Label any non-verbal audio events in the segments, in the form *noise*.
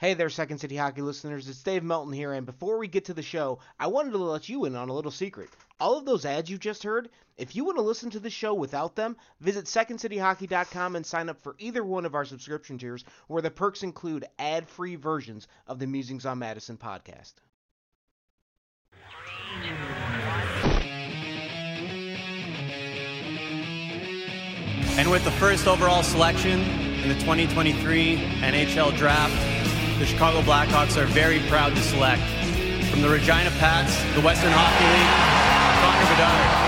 Hey there, Second City Hockey listeners. It's Dave Melton here, and before we get to the show, I wanted to let you in on a little secret. All of those ads you just heard, if you want to listen to the show without them, visit SecondCityHockey.com and sign up for either one of our subscription tiers, where the perks include ad free versions of the Musings on Madison podcast. And with the first overall selection in the 2023 NHL Draft, the Chicago Blackhawks are very proud to select from the Regina Pats, the Western Hockey League, Connor Bedard.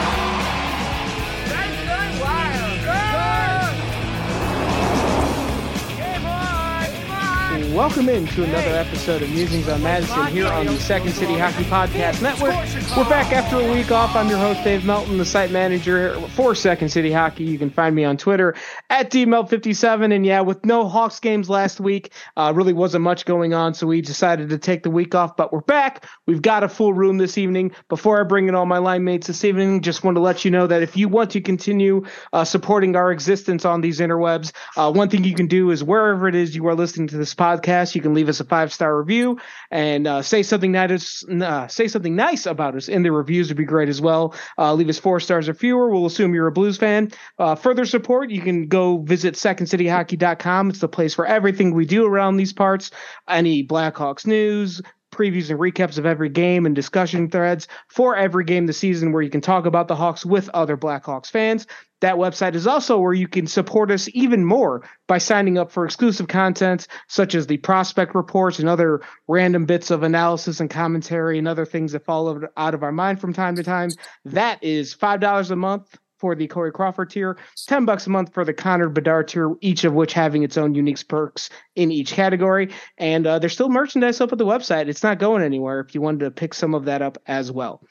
Welcome in to another episode of Musings on Madison here on the Second City Hockey Podcast Network. We're back after a week off. I'm your host, Dave Melton, the site manager for Second City Hockey. You can find me on Twitter at DMelt57. And yeah, with no Hawks games last week, uh, really wasn't much going on, so we decided to take the week off. But we're back. We've got a full room this evening. Before I bring in all my line mates this evening, just want to let you know that if you want to continue uh, supporting our existence on these interwebs, uh, one thing you can do is wherever it is you are listening to this podcast, podcast. You can leave us a five star review and uh, say something nice. Uh, say something nice about us in the reviews would be great as well. Uh, leave us four stars or fewer. We'll assume you're a Blues fan. Uh, further support, you can go visit SecondCityHockey.com. It's the place for everything we do around these parts. Any Blackhawks news, previews and recaps of every game and discussion threads for every game this season where you can talk about the Hawks with other Blackhawks fans. That website is also where you can support us even more by signing up for exclusive content such as the prospect reports and other random bits of analysis and commentary and other things that fall out of our mind from time to time. That is $5 a month for the Corey Crawford tier, 10 bucks a month for the Connor Bedard tier, each of which having its own unique perks in each category. And uh, there's still merchandise up at the website. It's not going anywhere if you wanted to pick some of that up as well.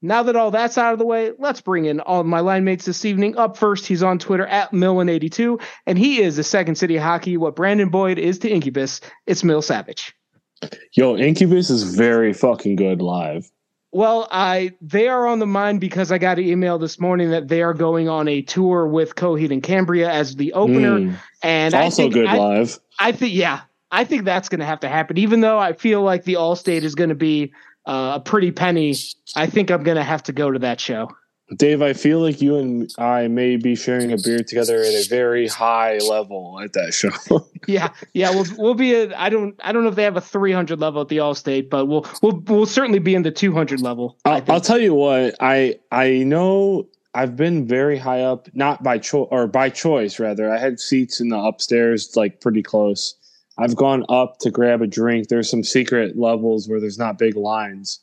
Now that all that's out of the way, let's bring in all my line mates this evening. Up first, he's on Twitter at Millen82, and he is the Second City Hockey. What Brandon Boyd is to Incubus, it's Mil Savage. Yo, Incubus is very fucking good live. Well, I they are on the mind because I got an email this morning that they are going on a tour with Coheed and Cambria as the opener, mm, and it's also good I, live. I think, yeah, I think that's going to have to happen. Even though I feel like the Allstate is going to be uh, a pretty penny, I think I'm going to have to go to that show. Dave, I feel like you and I may be sharing a beer together at a very high level at that show. *laughs* yeah, yeah, we'll we'll be at I don't I don't know if they have a 300 level at the Allstate, but we'll we'll we'll certainly be in the 200 level. I'll, I'll tell you what I I know I've been very high up, not by choice or by choice rather. I had seats in the upstairs, like pretty close. I've gone up to grab a drink. There's some secret levels where there's not big lines,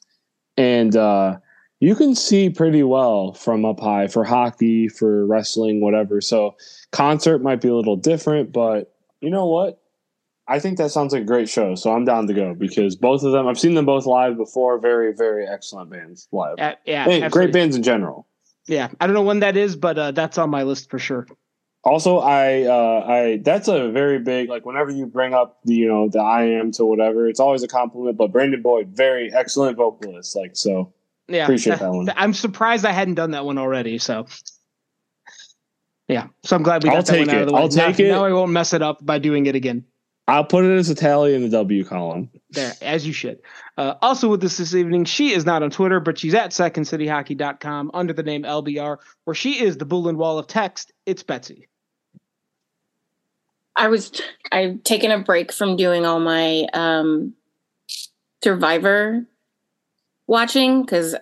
and uh, you can see pretty well from up high for hockey, for wrestling, whatever. So concert might be a little different, but you know what? I think that sounds like a great show, so I'm down to go because both of them I've seen them both live before. Very, very excellent bands live. Uh, yeah, hey, great bands in general. Yeah, I don't know when that is, but uh, that's on my list for sure also i uh i that's a very big like whenever you bring up the you know the i am to whatever it's always a compliment but brandon boyd very excellent vocalist like so yeah appreciate that, *laughs* that one i'm surprised i hadn't done that one already so yeah so i'm glad we got I'll that one out it. of the way i'll take now, it now i won't mess it up by doing it again I'll put it as a tally in the W column. There, as you should. Uh, also with us this evening, she is not on Twitter, but she's at secondcityhockey.com under the name LBR, where she is the Bullen Wall of Text. It's Betsy. I was I've taken a break from doing all my um survivor watching because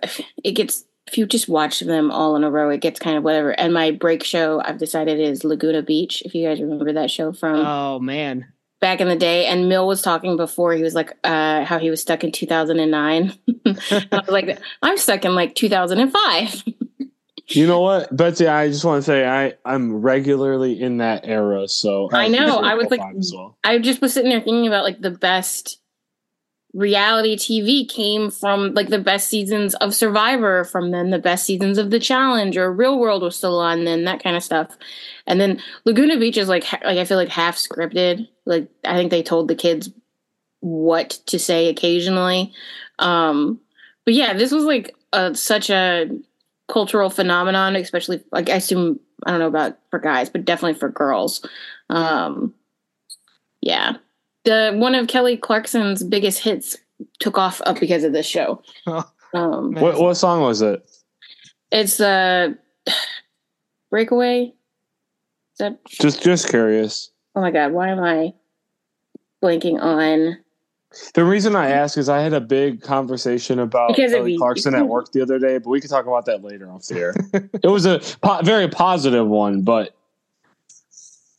it gets if you just watch them all in a row it gets kind of whatever. And my break show i've decided is laguna beach if you guys remember that show from oh man. back in the day. And mill was talking before he was like uh how he was stuck in 2009 *laughs* i was like i'm stuck in like 2005 *laughs* You know what, Betsy? I just want to say I I'm regularly in that era, so I, I know. I was like well. I just was sitting there thinking about like the best reality TV came from like the best seasons of Survivor, from then the best seasons of The Challenge or Real World was still on then that kind of stuff, and then Laguna Beach is like like I feel like half scripted. Like I think they told the kids what to say occasionally, um, but yeah, this was like a, such a cultural phenomenon, especially like I assume I don't know about for guys, but definitely for girls. Um, yeah, the one of Kelly Clarkson's biggest hits took off up because of this show. *laughs* um, what what song was it? It's uh *sighs* Breakaway. Is that just just curious? Oh my god, why am I blanking on? The reason I ask is I had a big conversation about because Kelly Clarkson at work the other day, but we could talk about that later off the air. *laughs* it was a po- very positive one, but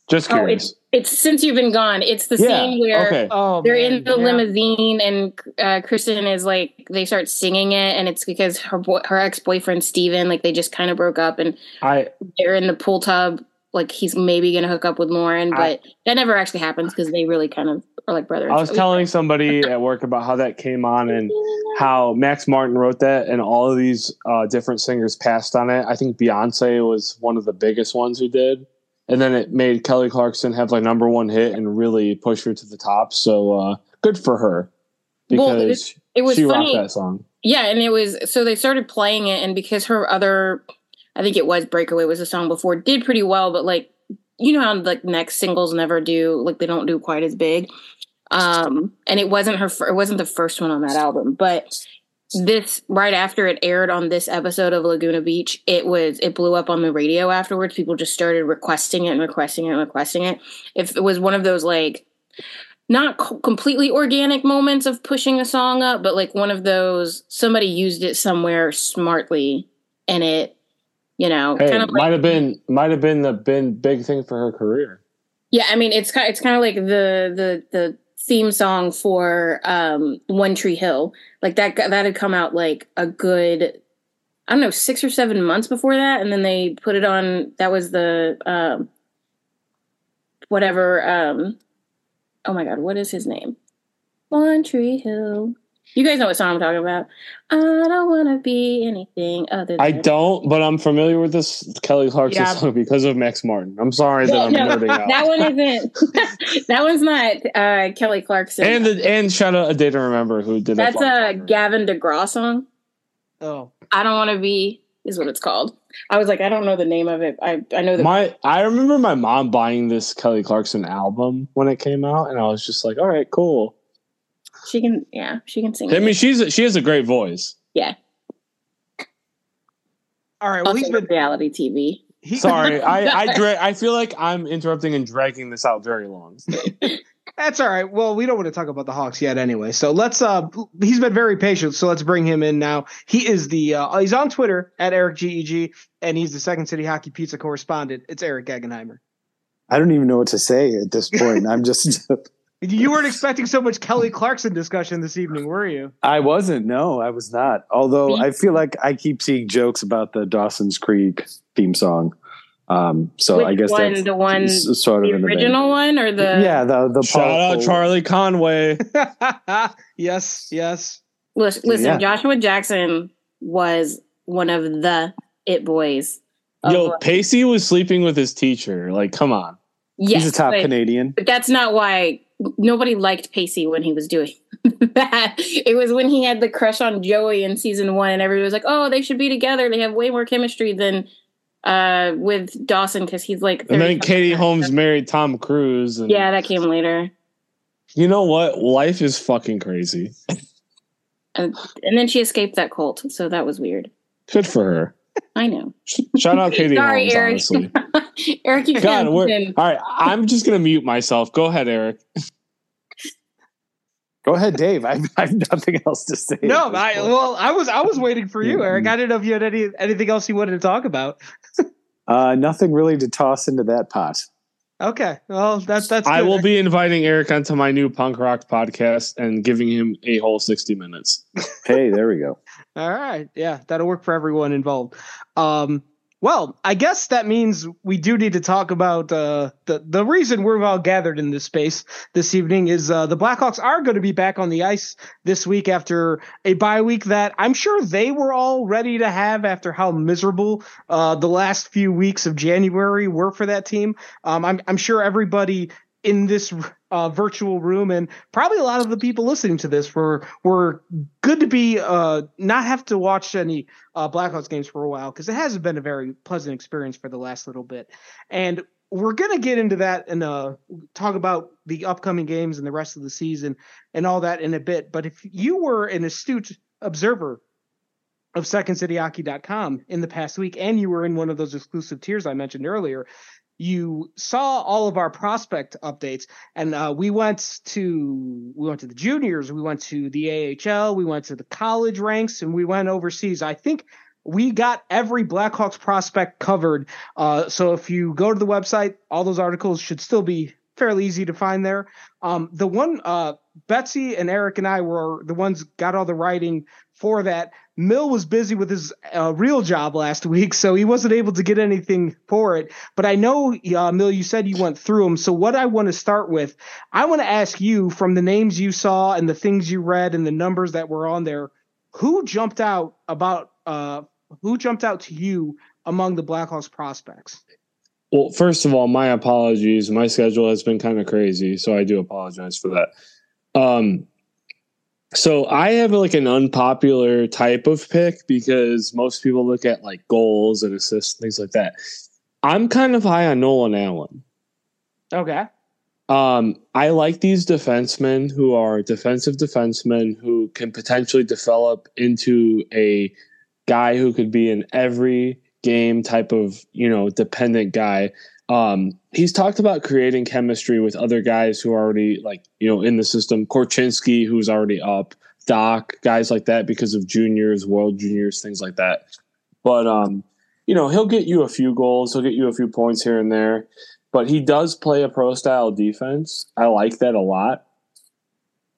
just curious. Oh, it's, it's since you've been gone. It's the yeah, scene where okay. oh, they're man, in the yeah. limousine and uh, Kristin is like they start singing it, and it's because her boy, her ex boyfriend Steven, like they just kind of broke up, and I they're in the pool tub. Like he's maybe gonna hook up with Lauren, but I, that never actually happens because they really kind of are like brothers. I was telling somebody *laughs* at work about how that came on and how Max Martin wrote that, and all of these uh, different singers passed on it. I think Beyonce was one of the biggest ones who did and then it made Kelly Clarkson have like number one hit and really push her to the top. So uh, good for her because well, it, it, was she funny. rocked that song. Yeah, and it was so they started playing it, and because her other, I think it was "Breakaway" was a song before, did pretty well, but like you know how like next singles never do like they don't do quite as big. Um, and it wasn't her. It wasn't the first one on that album, but this right after it aired on this episode of Laguna Beach, it was it blew up on the radio afterwards. People just started requesting it and requesting it and requesting it. If it was one of those like not co- completely organic moments of pushing a song up, but like one of those somebody used it somewhere smartly and it, you know, hey, kind of might like, have been might have been the been big thing for her career. Yeah, I mean it's kind it's kind of like the the the theme song for um, One Tree Hill. Like that that had come out like a good I don't know, 6 or 7 months before that and then they put it on that was the um, whatever um, oh my god, what is his name? One Tree Hill. You guys know what song I'm talking about. I don't want to be anything other. Than I don't, but I'm familiar with this Kelly Clarkson yeah. song because of Max Martin. I'm sorry that I'm no, nerding *laughs* out. That one isn't. *laughs* that one's not uh, Kelly Clarkson. And the, and shout out a day to remember who did that. that's a Gavin DeGraw song. Oh, I don't want to be is what it's called. I was like, I don't know the name of it. I I know that my I remember my mom buying this Kelly Clarkson album when it came out, and I was just like, all right, cool. She can, yeah, she can sing. I mean, she's a, she has a great voice. Yeah. All right. Well, he's been reality TV. He, *laughs* Sorry, I I, *laughs* dra- I feel like I'm interrupting and dragging this out very long. That's all right. Well, we don't want to talk about the Hawks yet, anyway. So let's. uh He's been very patient, so let's bring him in now. He is the. uh He's on Twitter at Eric Geg, and he's the Second City Hockey Pizza correspondent. It's Eric Gegenheimer. I don't even know what to say at this point. I'm just You weren't expecting so much Kelly Clarkson discussion this evening, were you? I wasn't. No, I was not. Although I feel like I keep seeing jokes about the Dawson's Creek theme song. Um, so Which I guess one, that's the one, sort of the original one, or the yeah, the the shout out Charlie Conway. *laughs* yes, yes. Listen, listen yeah. Joshua Jackson was one of the it boys. Yo, Pacey was sleeping with his teacher. Like, come on. Yes, he's a top but, Canadian. But that's not why nobody liked Pacey when he was doing *laughs* that. It was when he had the crush on Joey in season one, and everybody was like, "Oh, they should be together. They have way more chemistry than uh, with Dawson because he's like." And then Katie Holmes married Tom Cruise. And, yeah, that came later. You know what? Life is fucking crazy. and, and then she escaped that cult, so that was weird. Good for her. I know. *laughs* Shout out Katie Sorry, Holmes, Eric. honestly. *laughs* Eric, you God, all right. I'm just gonna mute myself. Go ahead, Eric. Go ahead, Dave. I, I have nothing else to say. No, I well, I was I was waiting for you, Eric. I didn't know if you had any anything else you wanted to talk about. uh, nothing really to toss into that pot. Okay, well, that's that's. I will be inviting Eric onto my new punk rock podcast and giving him a whole sixty minutes. hey, there we go. All right, yeah, that'll work for everyone involved. Um, well, I guess that means we do need to talk about uh, the the reason we're all gathered in this space this evening is uh, the Blackhawks are going to be back on the ice this week after a bye week that I'm sure they were all ready to have after how miserable uh, the last few weeks of January were for that team. Um, I'm I'm sure everybody in this uh, virtual room, and probably a lot of the people listening to this were were good to be uh, not have to watch any uh, Blackhawks games for a while because it hasn't been a very pleasant experience for the last little bit. And we're gonna get into that and uh talk about the upcoming games and the rest of the season and all that in a bit. But if you were an astute observer of secondcityhockey.com in the past week and you were in one of those exclusive tiers I mentioned earlier, you saw all of our prospect updates and uh, we went to we went to the juniors we went to the ahl we went to the college ranks and we went overseas. I think we got every blackhawks prospect covered. Uh, so if you go to the website all those articles should still be fairly easy to find there. Um, the one uh, betsy and eric and i were the ones got all the writing for that Mil was busy with his uh, real job last week, so he wasn't able to get anything for it. But I know, uh, Mil, you said you went through them. So what I want to start with, I want to ask you from the names you saw and the things you read and the numbers that were on there, who jumped out about uh, who jumped out to you among the Blackhawks prospects? Well, first of all, my apologies. My schedule has been kind of crazy, so I do apologize for that. Um, so I have like an unpopular type of pick because most people look at like goals and assists, things like that. I'm kind of high on Nolan Allen. Okay. Um, I like these defensemen who are defensive defensemen who can potentially develop into a guy who could be an every game type of, you know, dependent guy. Um, he's talked about creating chemistry with other guys who are already like you know in the system. Korchinski, who's already up, Dach, guys like that because of juniors, world juniors, things like that. But um, you know, he'll get you a few goals, he'll get you a few points here and there. But he does play a pro style defense. I like that a lot.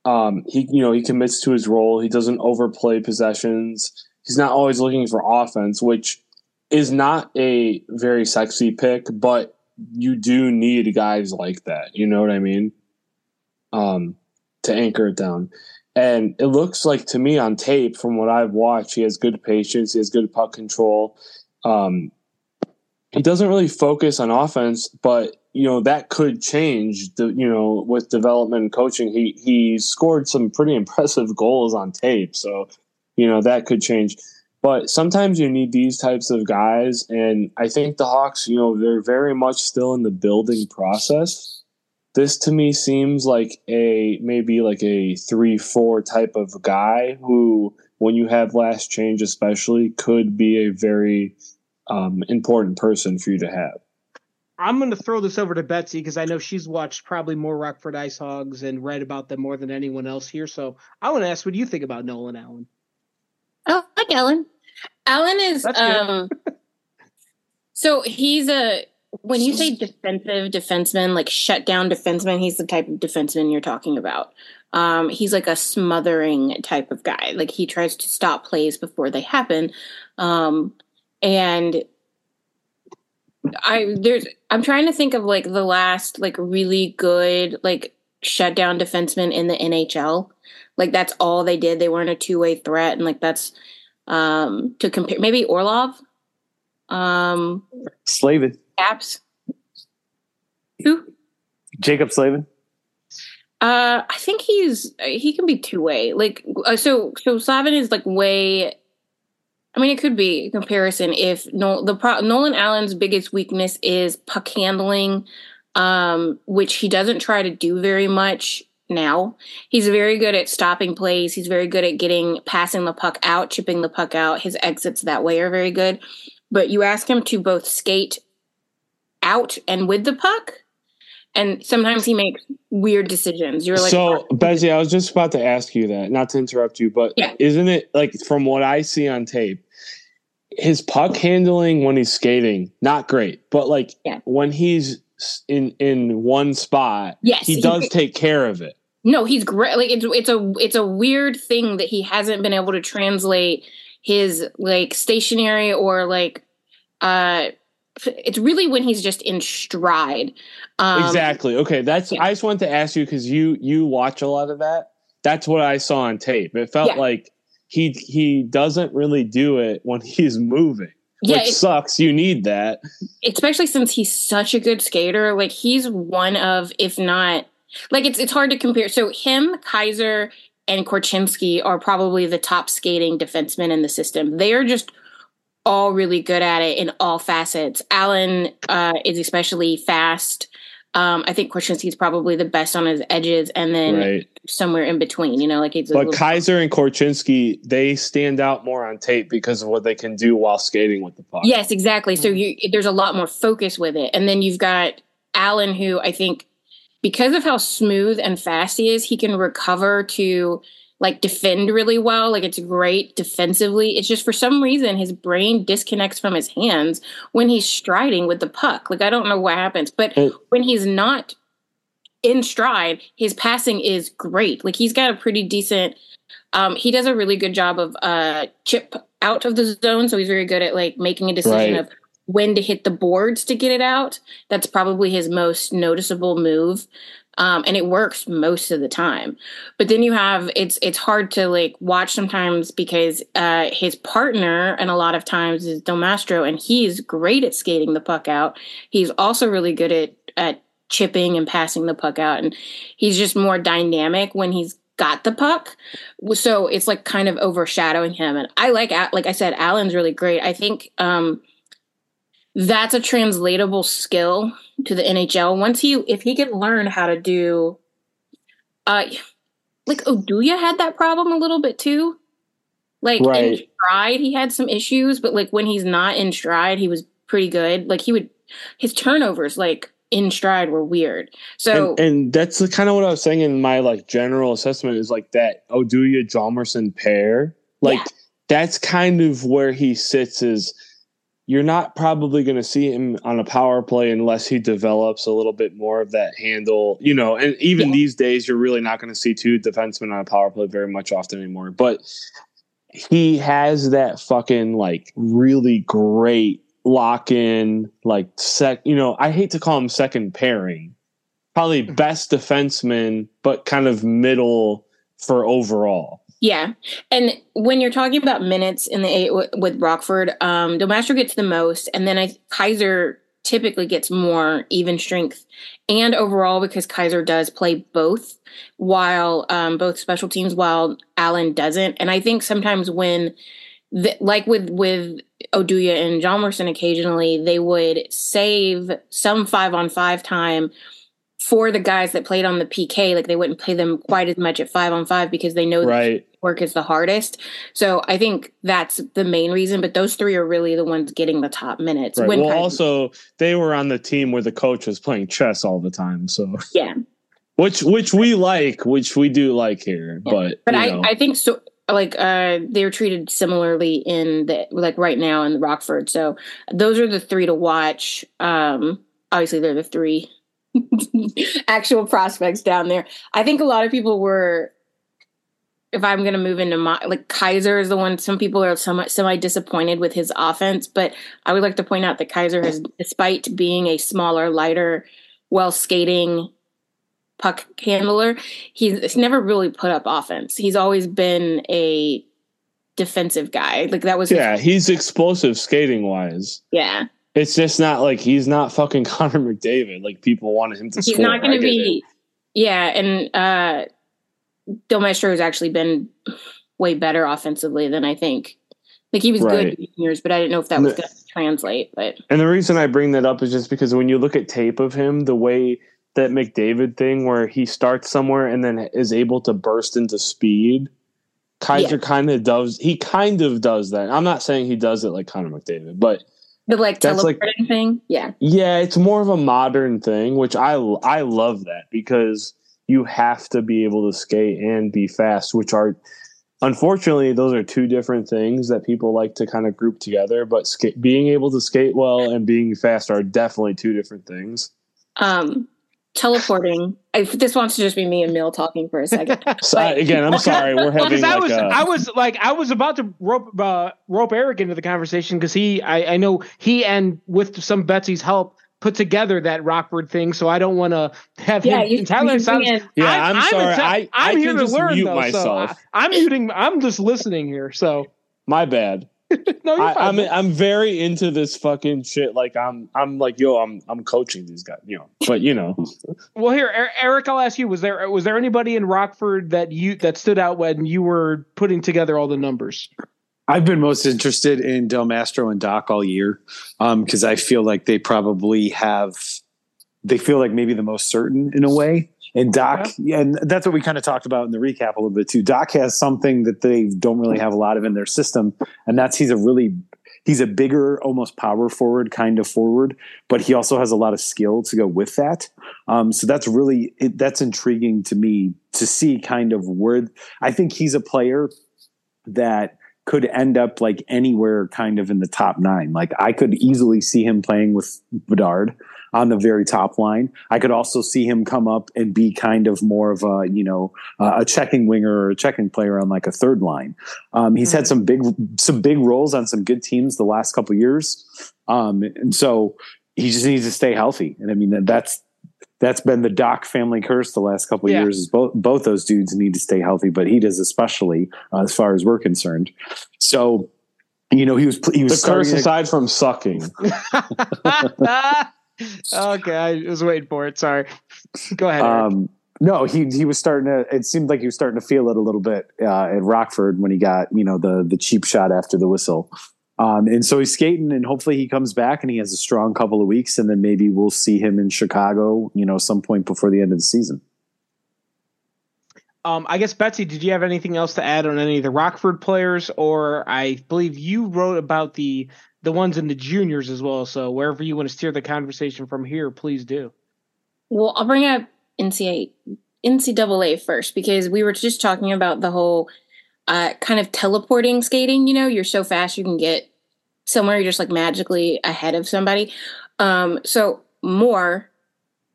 Um, he you know he commits to his role. He doesn't overplay possessions. He's not always looking for offense, which is not a very sexy pick, but you do need guys like that. You know what I mean? Um, to anchor it down. And it looks like to me on tape, from what I've watched, he has good patience. He has good puck control. Um, he doesn't really focus on offense, but you know that could change. The you know with development and coaching, he he scored some pretty *laughs* impressive goals on tape. So you know that could change. But sometimes you need these types of guys. And I think the Hawks, you know, they're very much still in the building process. This to me seems like a maybe like a three, four type of guy who, when you have last change, especially, could be a very um, important person for you to have. I'm going to throw this over to Betsy because I know she's watched probably more Rockford Ice Hogs and read about them more than anyone else here. So I want to ask, what do you think about Nolan Allen? Oh, like Ellen. Allen is um so he's a when you say defensive defenseman, like shutdown defenseman, he's the type of defenseman you're talking about. Um, he's like a smothering type of guy. Like he tries to stop plays before they happen. Um, and I there's I'm trying to think of like the last like really good like shutdown defenseman in the NHL. Like that's all they did. They weren't a two way threat, and like that's um, to compare. Maybe Orlov, um, Slavin, Caps. Who? Jaccob Slavin. Uh, I think he's he can be two way. Like uh, so, so Slavin is like way. I mean, it could be a comparison if no, the pro, Nolan Allen's biggest weakness is puck handling, um, which he doesn't try to do very much now. He's very good at stopping plays. He's very good at getting passing the puck out, chipping the puck out. His exits that way are very good. But you ask him to both skate out and with the puck, and sometimes he makes weird decisions. You're like, so Bezzy, I was just about to ask you that, not to interrupt you, but yeah. isn't it like from what I see on tape, his puck handling when he's skating not great, but like yeah. when he's in in one spot, yes, he does take care of it. No, he's great. Like it's it's a it's a weird thing that he hasn't been able to translate his like stationary or like uh it's really when he's just in stride. Um, exactly. Okay, that's yeah. I just wanted to ask you because you you watch a lot of that. That's what I saw on tape. It felt yeah. like he he doesn't really do it when *laughs* he's moving yeah, which sucks. You need that, especially since he's such a good skater. Like he's one of, if not, like it's it's hard to compare. So him, Kaiser, and Korchinski are probably the top skating defensemen in the system. They are just all really good at it in all facets. Allen uh, is especially fast. Um, I think Korchinski's probably the best on his edges, and then right. somewhere in between, you know, like it's. But Kaiser and Korchinski, they stand out more on tape because of what they can do while skating with the puck. Yes, exactly. So you, there's a lot more focus with it, and then you've got Allen, who I think, because of how smooth and fast he is, he can recover to like defend really well. Like it's great defensively. It's just for some reason his brain disconnects from his hands when he's striding with the puck. Like I don't know what happens, but when he's not in stride, his passing is great. Like he's got a pretty decent. Um, he does a really good job of uh, chip out of the zone, so he's very good at like making a decision right. of when to hit the boards to get it out. That's probably his most noticeable move um, and it works most of the time. But then you have it's it's hard to like watch sometimes because uh, his partner and a lot of times is Del Mastro, and he's great at skating the puck out. He's also really good at at chipping and passing the puck out, and he's just more dynamic when he's got the puck. So it's like kind of overshadowing him. And I like like I said, Allen's really great. I think. Um, that's a translatable skill to the NHL. Once he, if he can learn how to do, uh, like Oduya had that problem a little bit too. Like right. in stride, he had some issues, but like when he's not in stride, he was pretty good. Like he would, his turnovers, like in stride, were weird. So, and, and that's kind of what I was saying in my like general assessment is like that Oduya Hjalmarsson pair. Like yeah. that's kind of where he sits is you're not probably going to see him on a power play unless he develops a little bit more of that handle, you know. And even yeah. these days, you're really not going to see two defensemen on a power play very much often anymore. But he has that fucking like really great lock in, like sec. You know, I hate to call him second pairing, probably hmm. best defenseman, but kind of middle for overall. Yeah. And when you're talking about minutes in the eight w- with Rockford, um, Del Mastro gets the most, and then I, Kaiser typically gets more even strength and overall because Kaiser does play both while um, both special teams while Allen doesn't. And I think sometimes when the, like with with Oduya and Hjalmarsson occasionally they would save some five on five time for the guys that played on the PK, like they wouldn't play them quite as much at five on five because they know right. work is the hardest. So I think that's the main reason. But those three are really the ones getting the top minutes. Right. Well, also they were on the team where the coach was playing chess all the time. So yeah, which which we like, which we do like here. Yeah. But but I know. I think so. Like uh, they were treated similarly in the like right now in Rockford. So those are the three to watch. Um, obviously, they're the three *laughs* actual prospects down there. I think a lot of people were if I'm going to move into my like Kaiser is the one some people are somewhat semi disappointed with his offense, but I would like to point out that Kaiser has despite being a smaller, lighter, well skating puck handler, he's never really put up offense. He's always been a defensive guy. Like that was Yeah, he's explosive skating wise. Yeah. It's just not like he's not fucking *laughs* Connor McDavid. Like people wanted him to. He's score. not going to be. It. Yeah, and uh Del Mastro has actually been way better offensively than I think. Like he was right. good years, but I didn't know if that was going to translate. But and the reason I bring that up is just because when you look at tape of him, the way that McDavid thing, where he starts somewhere and then is able to burst into speed, Kaiser yeah. kind of does. He kind of does that. I'm not saying he does it like Connor McDavid, but the like teleporting like, thing? Yeah. Yeah it's more of a modern thing which i i love that because you have to be able to skate and be fast which are unfortunately those are two different things that people like to kind of group together but ska- being able to skate well and being fast are definitely two different things. Um teleporting. If this wants to just be me and Mil talking for a second. *laughs* so, but, again, I'm sorry. We're having like I was, a... I was like, I was about to rope uh, rope Eric into the conversation because he, I, I know he and with some Betsy's help put together that Rockford thing. So I don't want to have yeah, him. You, Tyler sounds, yeah, I'm, I'm sorry. I, I'm here to learn though. Myself. So I, I'm muting. I'm just listening here. So my bad. *laughs* no, I, am I'm, I'm very into this fucking shit. Like I'm I'm like yo, I'm I'm coaching these guys, you know. But you know. well, here, Eric, I'll ask you: was there was there anybody in Rockford that you that stood out when you were putting together all the numbers? I've been most interested in Del Mastro and Dach all year because um, I feel like they probably have, they feel like maybe the most certain in a way. And Dach, yeah. and that's what we kind of talked about in the recap a little bit too. Dach has something that they don't really have a lot of in their system, and that's he's a really he's a bigger, almost power forward kind of forward, but he also has a lot of skill to go with that. Um, so that's really it, that's intriguing to me to see kind of where I think he's a player that could end up like anywhere kind of in the top nine. Like I could easily see him playing with Bedard on the very top line. I could also see him come up and be kind of more of a, you know, uh, a checking winger or a checking player on like a third line. Um, he's mm-hmm. had some big, some big roles on some good teams the last couple years. Um, and so he just needs to stay healthy. And I mean, that's, that's been the Dach family curse the last couple yeah. years. Is both both those dudes need to stay healthy, but he does especially uh, as far as we're concerned. So, you know, he was he was the curse aside from sucking. *laughs* *laughs* okay, I was waiting for it. Sorry. *laughs* Go ahead. Um, no, he he was starting to. It seemed like he was starting to feel it a little bit uh, at Rockford when he got you know the the cheap shot after the whistle. Um, and so he's skating, and hopefully he comes back and he has a strong couple of weeks, and then maybe we'll see him in Chicago, you know, some point before the end of the season. Um, I guess Betsy, did you have anything else to add on any of the Rockford players, or I believe you wrote about the the ones in the juniors as well. So wherever you want to steer the conversation from here, please do. Well, I'll bring up NCAA, NCAA first because we were just talking about the whole uh, kind of teleporting skating. You know, you're so fast you can get somewhere. You're just like magically ahead of somebody. Um, so Moore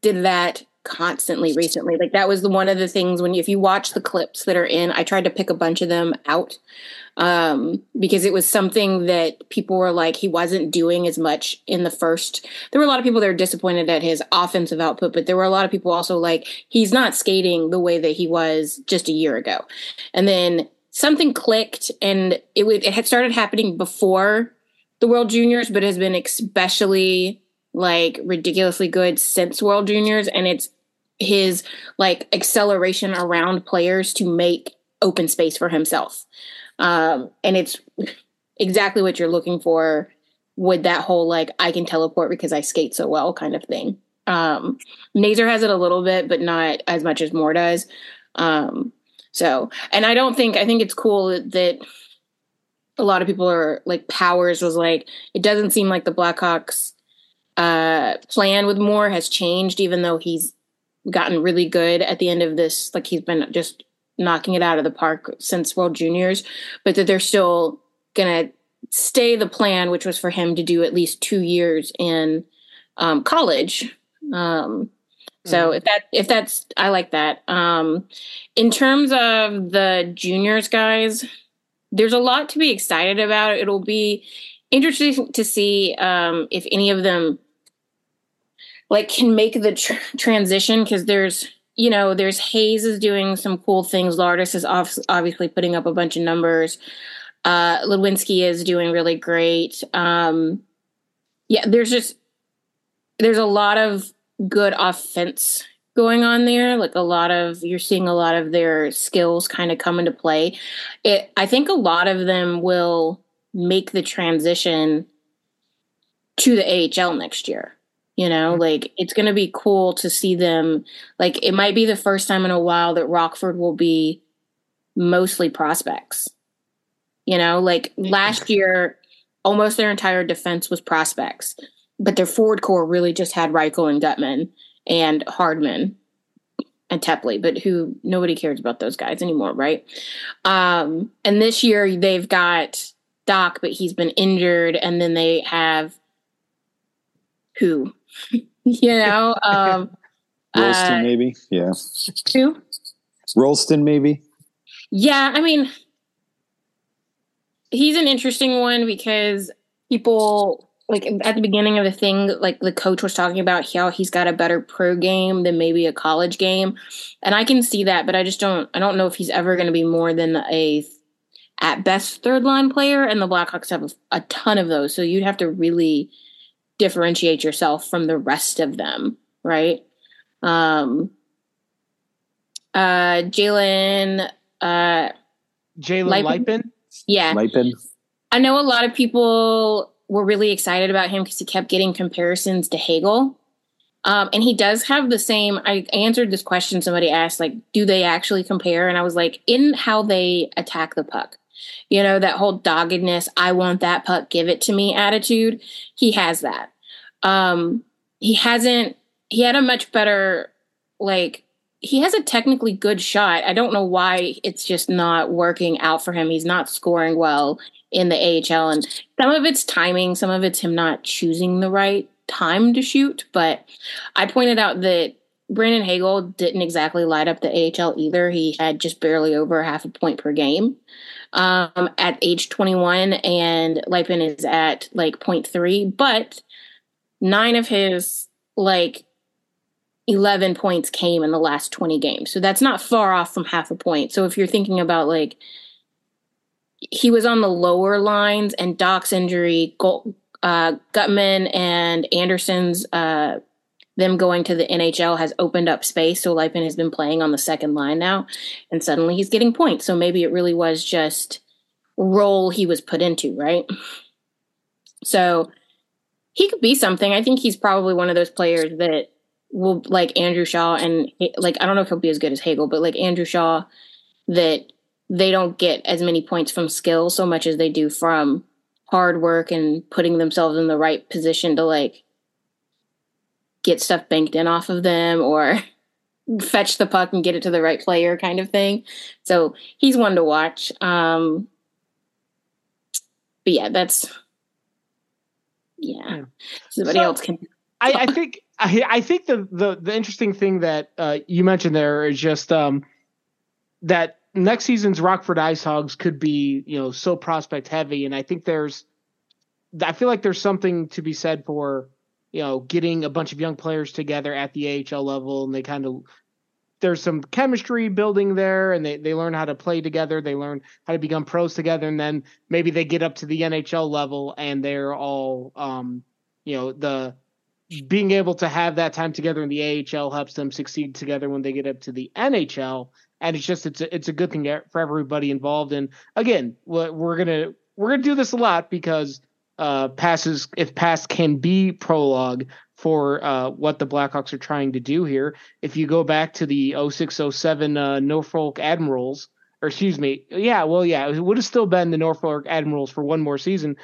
did that constantly recently. Like that was the, one of the things when you, if you watch the clips that are in, I tried to pick a bunch of them out um, because it was something that people were like he wasn't doing as much in the first. There were a lot of people that were disappointed at his offensive output, but there were a lot of people also like he's not skating the way that he was just a year ago. And then something clicked, and it it had started happening before the World Juniors, but has been especially like ridiculously good since World Juniors, and it's his like acceleration around players to make open space for himself. Um, and it's exactly what you're looking for with that whole like I can teleport because I skate so well kind of thing. Um, Nazar has it a little bit, but not as much as Moore does. Um, so, and I don't think I think it's cool that, that a lot of people are like Powers was like it doesn't seem like the Blackhawks uh, plan with Moore has changed, even though he's gotten really good at the end of this. Like he's been just knocking it out of the park since World Juniors, but that they're still gonna stay the plan, which was for him to do at least two years in um, college. Um, so mm. if that if that's I like that. Um, in terms of the juniors guys, there's a lot to be excited about. It'll be interesting to see um, if any of them like can make the tr- transition because there's you know, there's Hayes is doing some cool things. Lardis is off- obviously putting up a bunch of numbers. Uh, Ludwinski is doing really great. Um, yeah, there's just there's a lot of good offense going on there. Like a lot of you're seeing a lot of their skills kind of come into play. It I think a lot of them will make the transition to the AHL next year you know mm-hmm. like it's going to be cool to see them like it might be the first time in a while that rockford will be mostly prospects you know like last year almost their entire defense was prospects but their forward core really just had Reichel and Guttman and Hardman and Tepley, but who nobody cares about those guys anymore, right? Um, and this year they've got Dach, but he's been injured, and then they have who *laughs* you know, um, Rolston uh, maybe, yeah. Who? Rolston maybe. Yeah, I mean, he's an interesting one because people like at the beginning of the thing, like the coach was talking about how he's got a better pro game than maybe a college game, and I can see that, but I just don't. I don't know if he's ever going to be more than a at best third line player, and the Blackhawks have a, a ton of those, so you'd have to really differentiate yourself from the rest of them, right? Um, uh, Jalen, uh, Jalen Luypen? Yeah. Luypen. I know a lot of people were really excited about him because he kept getting comparisons to Hagel. Um, and he does have the same. I answered this question somebody asked, like, do they actually compare? And I was like, in how they attack the puck, you know, that whole doggedness, I want that puck, give it to me attitude. He has that. Um, he hasn't, he had a much better, like, he has a technically good shot. I don't know why it's just not working out for him. He's not scoring well in the AHL. And some of it's timing, some of it's him not choosing the right time to shoot. But I pointed out that Brandon Hagel didn't exactly light up the AHL either. He had just barely over half a point per game um, at age 21, and Luypen is at like 0.3. But nine of his like 11 points came in the last 20 games. So that's not far off from half a point. So if you're thinking about like he was on the lower lines and Dach's injury, uh, Guttman and Anderson's uh, them going to the NHL has opened up space. So Luypen has been playing on the second line now, and suddenly he's getting points. So maybe it really was just role he was put into, right? So he could be something. I think he's probably one of those players that will like Andrew Shaw and like I don't know if he'll be as good as Hagel, but like Andrew Shaw that they don't get as many points from skill so much as they do from hard work and putting themselves in the right position to like get stuff banked in off of them or *laughs* fetch the puck and get it to the right player kind of thing. So he's one to watch. Um but yeah, that's yeah. Somebody so, else can I, I think I, I think the, the the interesting thing that uh, you mentioned there is just um, that next season's Rockford Ice Hogs could be you know so prospect heavy, and I think there's I feel like there's something to be said for you know getting a bunch of young players together at the AHL level, and they kind of there's some chemistry building there, and they they learn how to play together, they learn how to become pros together, and then maybe they get up to the NHL level, and they're all um, you know the being able to have that time together in the AHL helps them succeed together when they get up to the NHL. And it's just it's a, it's a good thing for everybody involved. And again, we're gonna we're gonna do this a lot because uh, passes if pass can be prologue for uh, what the Blackhawks are trying to do here. If you go back to the 0607 uh, Norfolk Admirals, or excuse me, yeah, well, yeah, it would have still been the Norfolk Admirals for one more season,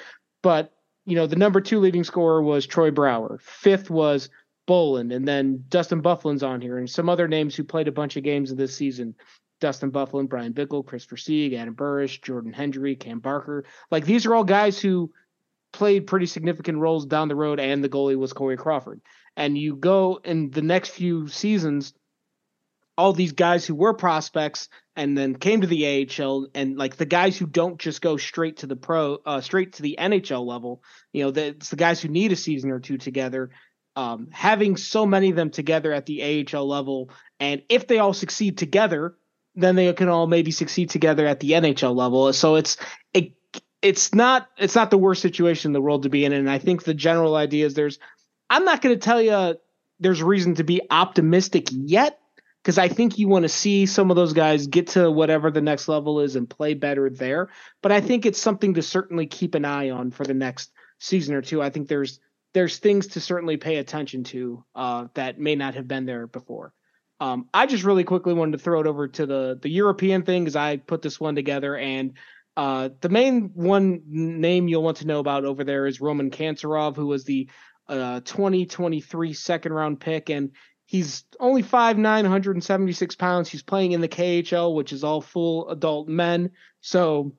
but you know, the number two leading scorer was Troy Brouwer, Fifth was Bolland, and then Dustin Byfuglien's on here, and some other names who played a bunch of games in this season. Dustin Byfuglien, Bryan Bickell, Kris Versteeg, Adam Burish, Jordan Hendry, Cam Barker. Like these are all guys who played pretty significant roles down the road, and the goalie was Corey Crawford. And you go in the next few seasons, all these guys who were prospects and then came to the AHL and like the guys who don't just go straight to the pro uh, straight to the NHL level, you know, the, it's the guys who need a season or two together. Um, having so many of them together at the AHL level, and if they all succeed together, then they can all maybe succeed together at the NHL level. So it's it it's not it's not the worst situation in the world to be in. And I think the general idea is there's I'm not going to tell you there's reason to be optimistic yet because I think you want to see some of those guys get to whatever the next level is and play better there. But I think it's something to certainly keep an eye on for the next season or two. I think there's there's things to certainly pay attention to uh, that may not have been there before. Um, I just really quickly wanted to throw it over to the the European thing because I put this one together, and uh, the main one name you'll want to know about over there is Roman Kantserov, who was the uh, 2023 second round pick, and He's only 5'9, 176 pounds. He's playing in the KHL, which is all full adult men. So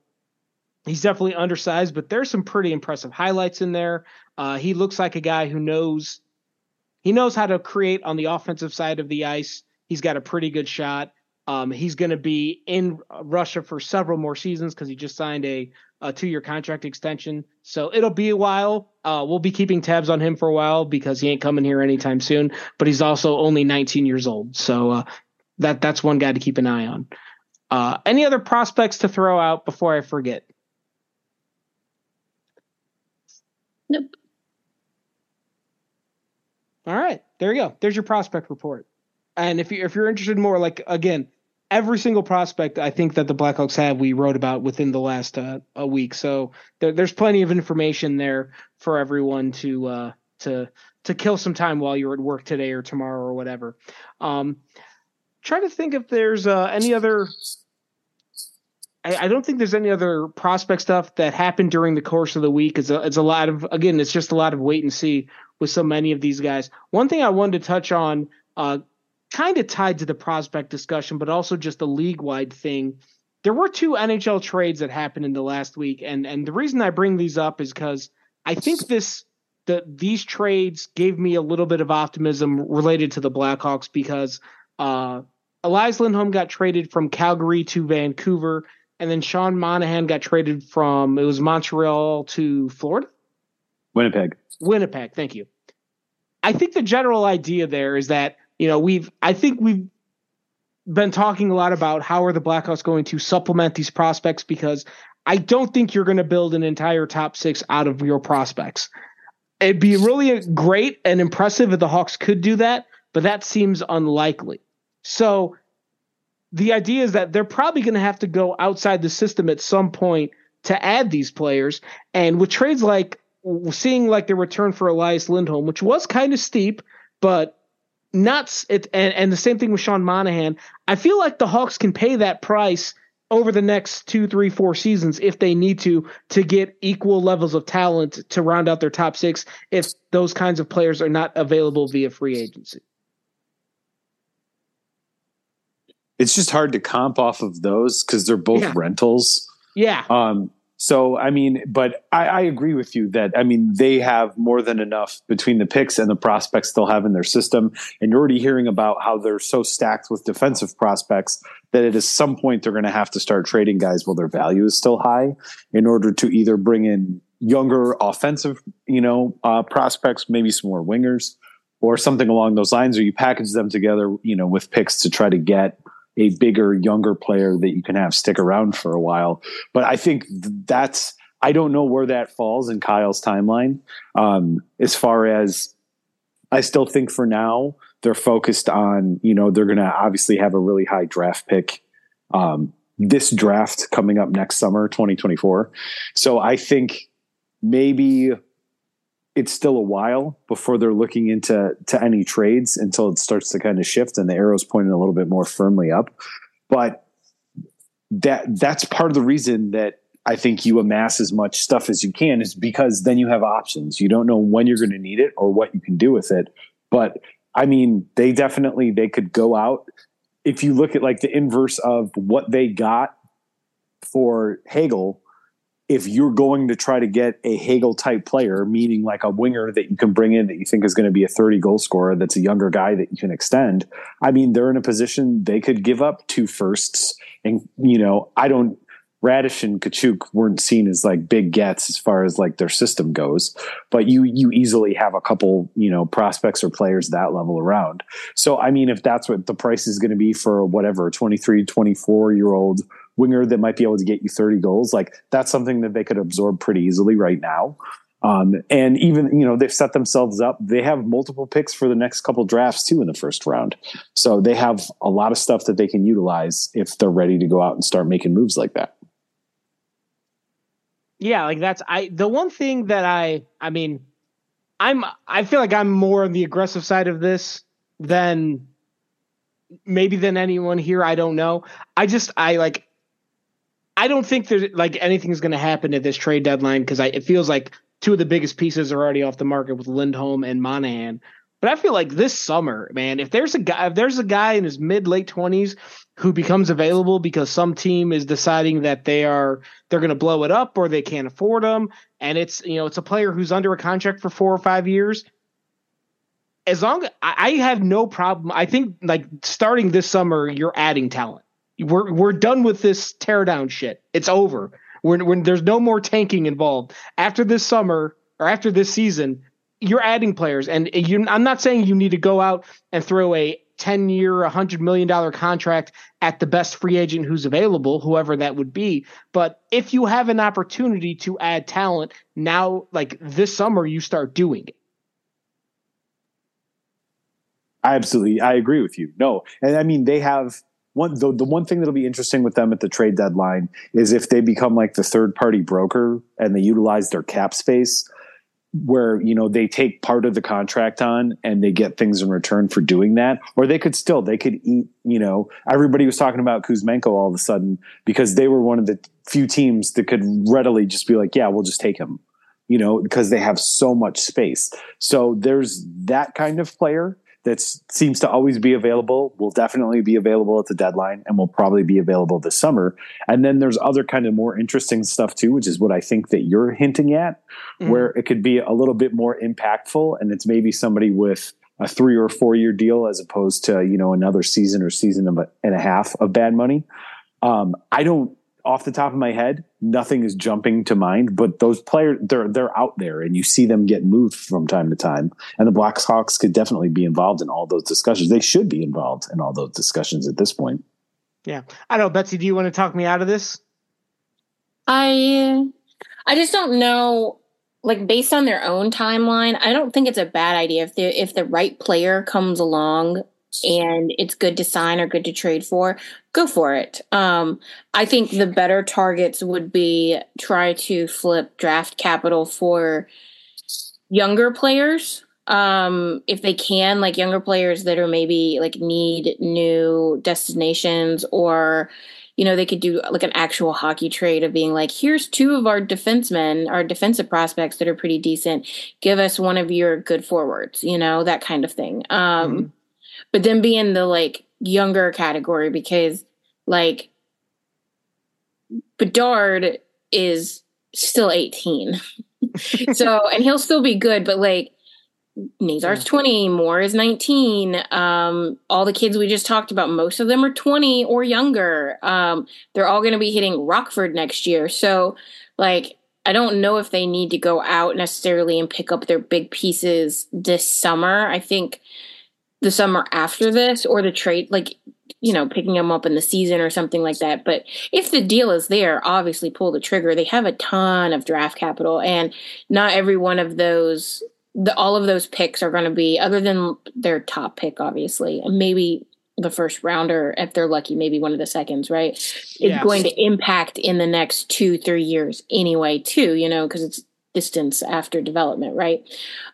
he's definitely undersized, but there's some pretty impressive highlights in there. Uh, he looks like a guy who knows he knows how to create on the offensive side of the ice. He's got a pretty good shot. Um, he's going to be in Russia for several more seasons because he just signed a, a two year contract extension. So it'll be a while. Uh, we'll be keeping tabs on him for a while because he ain't coming here anytime soon. But he's also only 19 years old. So uh, that that's one guy to keep an eye on. Uh, any other prospects to throw out before I forget? Nope. All right, there you go. There's your prospect report. And if you if you're interested more, like again, every single prospect I think that the Blackhawks have, we wrote about within the last uh, a week. So there, there's plenty of information there for everyone to uh, to to kill some time while you're at work today or tomorrow or whatever. Um, try to think if there's uh, any other. I, don't think there's any other prospect stuff that happened during the course of the week. It's a, it's a lot of again, it's just a lot of wait and see with so many of these guys. One thing I wanted to touch on, uh, kind of tied to the prospect discussion, but also just a league wide thing. There were two NHL trades that happened in the last week, and and the reason I bring these up is because I think this the these trades gave me a little bit of optimism related to the Blackhawks because uh, Elias Lindholm got traded from Calgary to Vancouver, and then Sean Monahan got traded from it was Montreal to Florida, Winnipeg. Winnipeg, thank you. I think the general idea there is that you know we've I think we've been talking a lot about how are the Blackhawks going to supplement these prospects because I don't think you're going to build an entire top six out of your prospects. It'd be really great and impressive if the Hawks could do that, but that seems unlikely. So the idea is that they're probably going to have to go outside the system at some point to add these players. And with trades like seeing like the return for Elias Lindholm, which was kind of steep, but not it and, and the same thing with Sean Monahan. I feel like the Hawks can pay that price over the next two, three, four seasons if they need to to get equal levels of talent to round out their top six if those kinds of players are not available via free agency. It's just hard to comp off of those because they're both yeah. rentals. Yeah. Um, so, I mean, but I, I, agree with you that, I mean, they have more than enough between the picks and the prospects they'll have in their system. And you're already hearing about how they're so stacked with defensive prospects that at some point they're going to have to start trading guys while their value is still high in order to either bring in younger offensive, you know, uh, prospects, maybe some more wingers or something along those lines, or you package them together, you know, with picks to try to get a bigger, younger player that you can have stick around for a while. But I think that's I don't know where that falls in Kyle's timeline. Um, as far as I still think for now they're focused on you know they're going to obviously have a really high draft pick. Um, this draft coming up next summer, 2024. So I think maybe it's still a while before they're looking into to any trades until it starts to kind of shift and the arrow's pointing a little bit more firmly up. But that that's part of the reason that I think you amass as much stuff as you can is because then you have options. You don't know when you're going to need it or what you can do with it. But I mean, they definitely they could go out if you look at like the inverse of what they got for Hagel if you're going to try to get a Hagel type player, meaning like a winger that you can bring in that you think is going to be a 30 goal scorer, that's a younger guy that you can extend, I mean, they're in a position they could give up two firsts. And, you know, I don't, Raddysh and Katchouk weren't seen as like big gets as far as like their system goes, but you you easily have a couple you know prospects or players that level around. So I mean, if that's what the price is going to be for whatever 23, 24 year old winger that might be able to get you 30 goals, like that's something that they could absorb pretty easily right now. Um, and even, you know, they've set themselves up. They have multiple picks for the next couple drafts too in the first round. So they have a lot of stuff that they can utilize if they're ready to go out and start making moves like that. Yeah, like that's I the one thing that I I mean I'm I feel like I'm more on the aggressive side of this than maybe than anyone here. I don't know. I just I like I don't think there's like anything's going to happen at this trade deadline because it feels like two of the biggest pieces are already off the market with Lindholm and Monahan. But I feel like this summer, man, if there's a guy, if there's a guy in his mid late twenties who becomes available because some team is deciding that they are they're going to blow it up or they can't afford him, and it's you know it's a player who's under a contract for four or five years. As long I have no problem. I think like starting this summer, you're adding talent we're we're done with this teardown shit. It's over. When when there's no more tanking involved after this summer or after this season, you're adding players, and you, I'm not saying you need to go out and throw a 10 year, a hundred million dollar contract at the best free agent who's available, whoever that would be. But if you have an opportunity to add talent now, like this summer, you start doing it. I absolutely. I agree with you. No. And I mean, they have one the, the one thing that'll be interesting with them at the trade deadline is if they become like the third party broker and they utilize their cap space where you know they take part of the contract on and they get things in return for doing that. Or they could still they could eat you know everybody was talking about Kuzmenko all of a sudden because they were one of the few teams that could readily just be like yeah we'll just take him you know because they have so much space. So there's that kind of player that seems to always be available will definitely be available at the deadline and will probably be available this summer and then there's other kind of more interesting stuff too which is what i think that you're hinting at mm-hmm. where it could be a little bit more impactful and it's maybe somebody with a three or four year deal as opposed to you know another season or season and a half of bad money um, i don't off the top of my head, nothing is jumping to mind, but those players they're they're out there and you see them get moved from time to time. And the Blackhawks could definitely be involved in all those discussions. They should be involved in all those discussions at this point. Yeah. I know, Betsy, do you want to talk me out of this? I I just don't know like based on their own timeline, I don't think it's a bad idea if the if the right player comes along and it's good to sign or good to trade for, go for it. Um, I think the better targets would be try to flip draft capital for younger players um if they can like younger players that are maybe like need new destinations or you know they could do like an actual hockey trade of being like here's two of our defensemen our defensive prospects that are pretty decent. Give us one of your good forwards you know that kind of thing. Um mm-hmm but then be in the like younger category because like Bedard is still 18. *laughs* so and he'll still be good, but like Nazar's 20, Moore is 19. Um, all the kids we just talked about, most of them are 20 or younger. Um, they're all gonna be hitting Rockford next year. So like I don't know if they need to go out necessarily and pick up their big pieces this summer. I think the summer after this or the trade like you know picking them up in the season or something like that but if the deal is there obviously pull the trigger they have a ton of draft capital and not every one of those the all of those picks are going to be other than their top pick obviously and maybe the first rounder if they're lucky maybe one of the seconds right it's yes. going to impact in the next two three years anyway too you know because it's distance after development, right?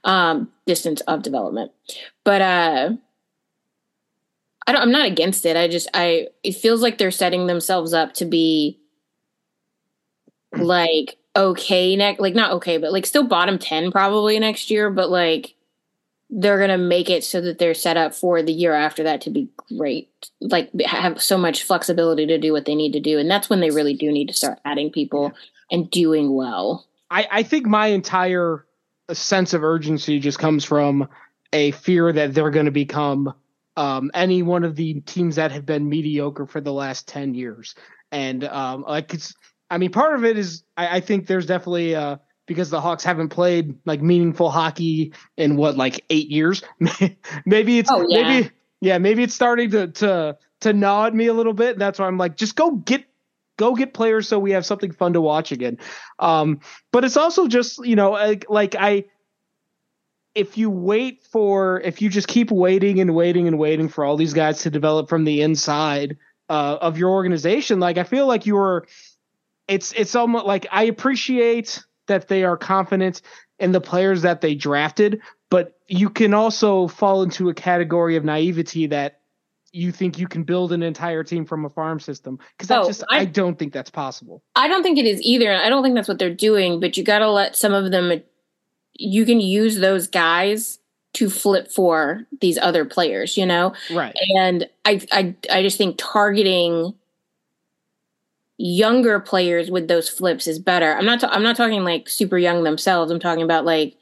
Um, distance of development. But uh I don't I'm not against it. I just I it feels like they're setting themselves up to be like okay next like not okay, but like still bottom 10 probably next year, but like they're going to make it so that they're set up for the year after that to be great. Like have so much flexibility to do what they need to do and that's when they really do need to start adding people yeah. and doing well. I, I think my entire sense of urgency just comes from a fear that they're going to become um, any one of the teams that have been mediocre for the last 10 years. And um, like it's, I mean, part of it is I, I think there's definitely uh, because the Hawks haven't played like meaningful hockey in what like eight years. *laughs* maybe it's oh, yeah. maybe yeah maybe it's starting to to to gnaw at me a little bit. That's why I'm like, just go get go get players so we have something fun to watch again. Um, but it's also just you know like, like I if you wait for if you just keep waiting and waiting and waiting for all these guys to develop from the inside uh, of your organization, like I feel like you're it's it's almost like I appreciate that they are confident in the players that they drafted, but you can also fall into a category of naivety that you think you can build an entire team from a farm system? Because oh, just I, I, don't think that's possible. I don't think it is either i don't think that's what they're doing but you got to let some of them you can use those guys to flip for these other players you know? Right. And i i, I just think targeting younger players with those flips is better. I'm not ta- i'm not talking like super young themselves. I'm talking about like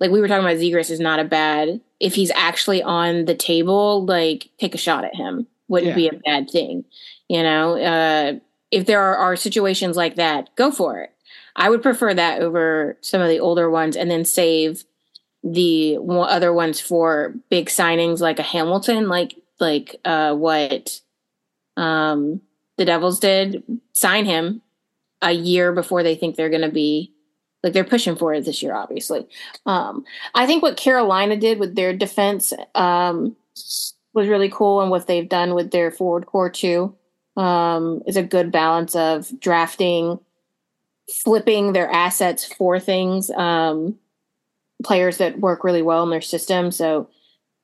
like we were talking about Zegras is not a bad if he's actually on the table, like take a shot at him wouldn't yeah. be a bad thing. You know, uh, if there are, are situations like that, go for it. I would prefer that over some of the older ones, and then save the other ones for big signings like a Hamilton, like like uh, what um, the Devils did. Sign him a year before they think they're going to be like they're pushing for it this year, obviously. Um, I think what Carolina did with their defense um, was really cool, and what they've done with their forward core too um, is a good balance of drafting, flipping their assets for things, um, players that work really well in their system. So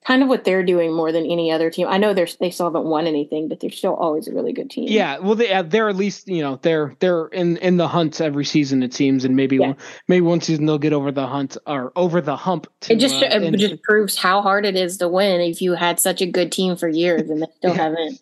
kind of what they're doing more than any other team. I know they're they still haven't won anything, but they're still always a really good team. Yeah, well, they uh, they're at least you know they're they're in in the hunt every season it seems, and maybe yeah. one, maybe one season they'll get over the hunt or over the hump. To, it just uh, it just proves how hard it is to win if you had such a good team for years and they *laughs* still yeah. haven't.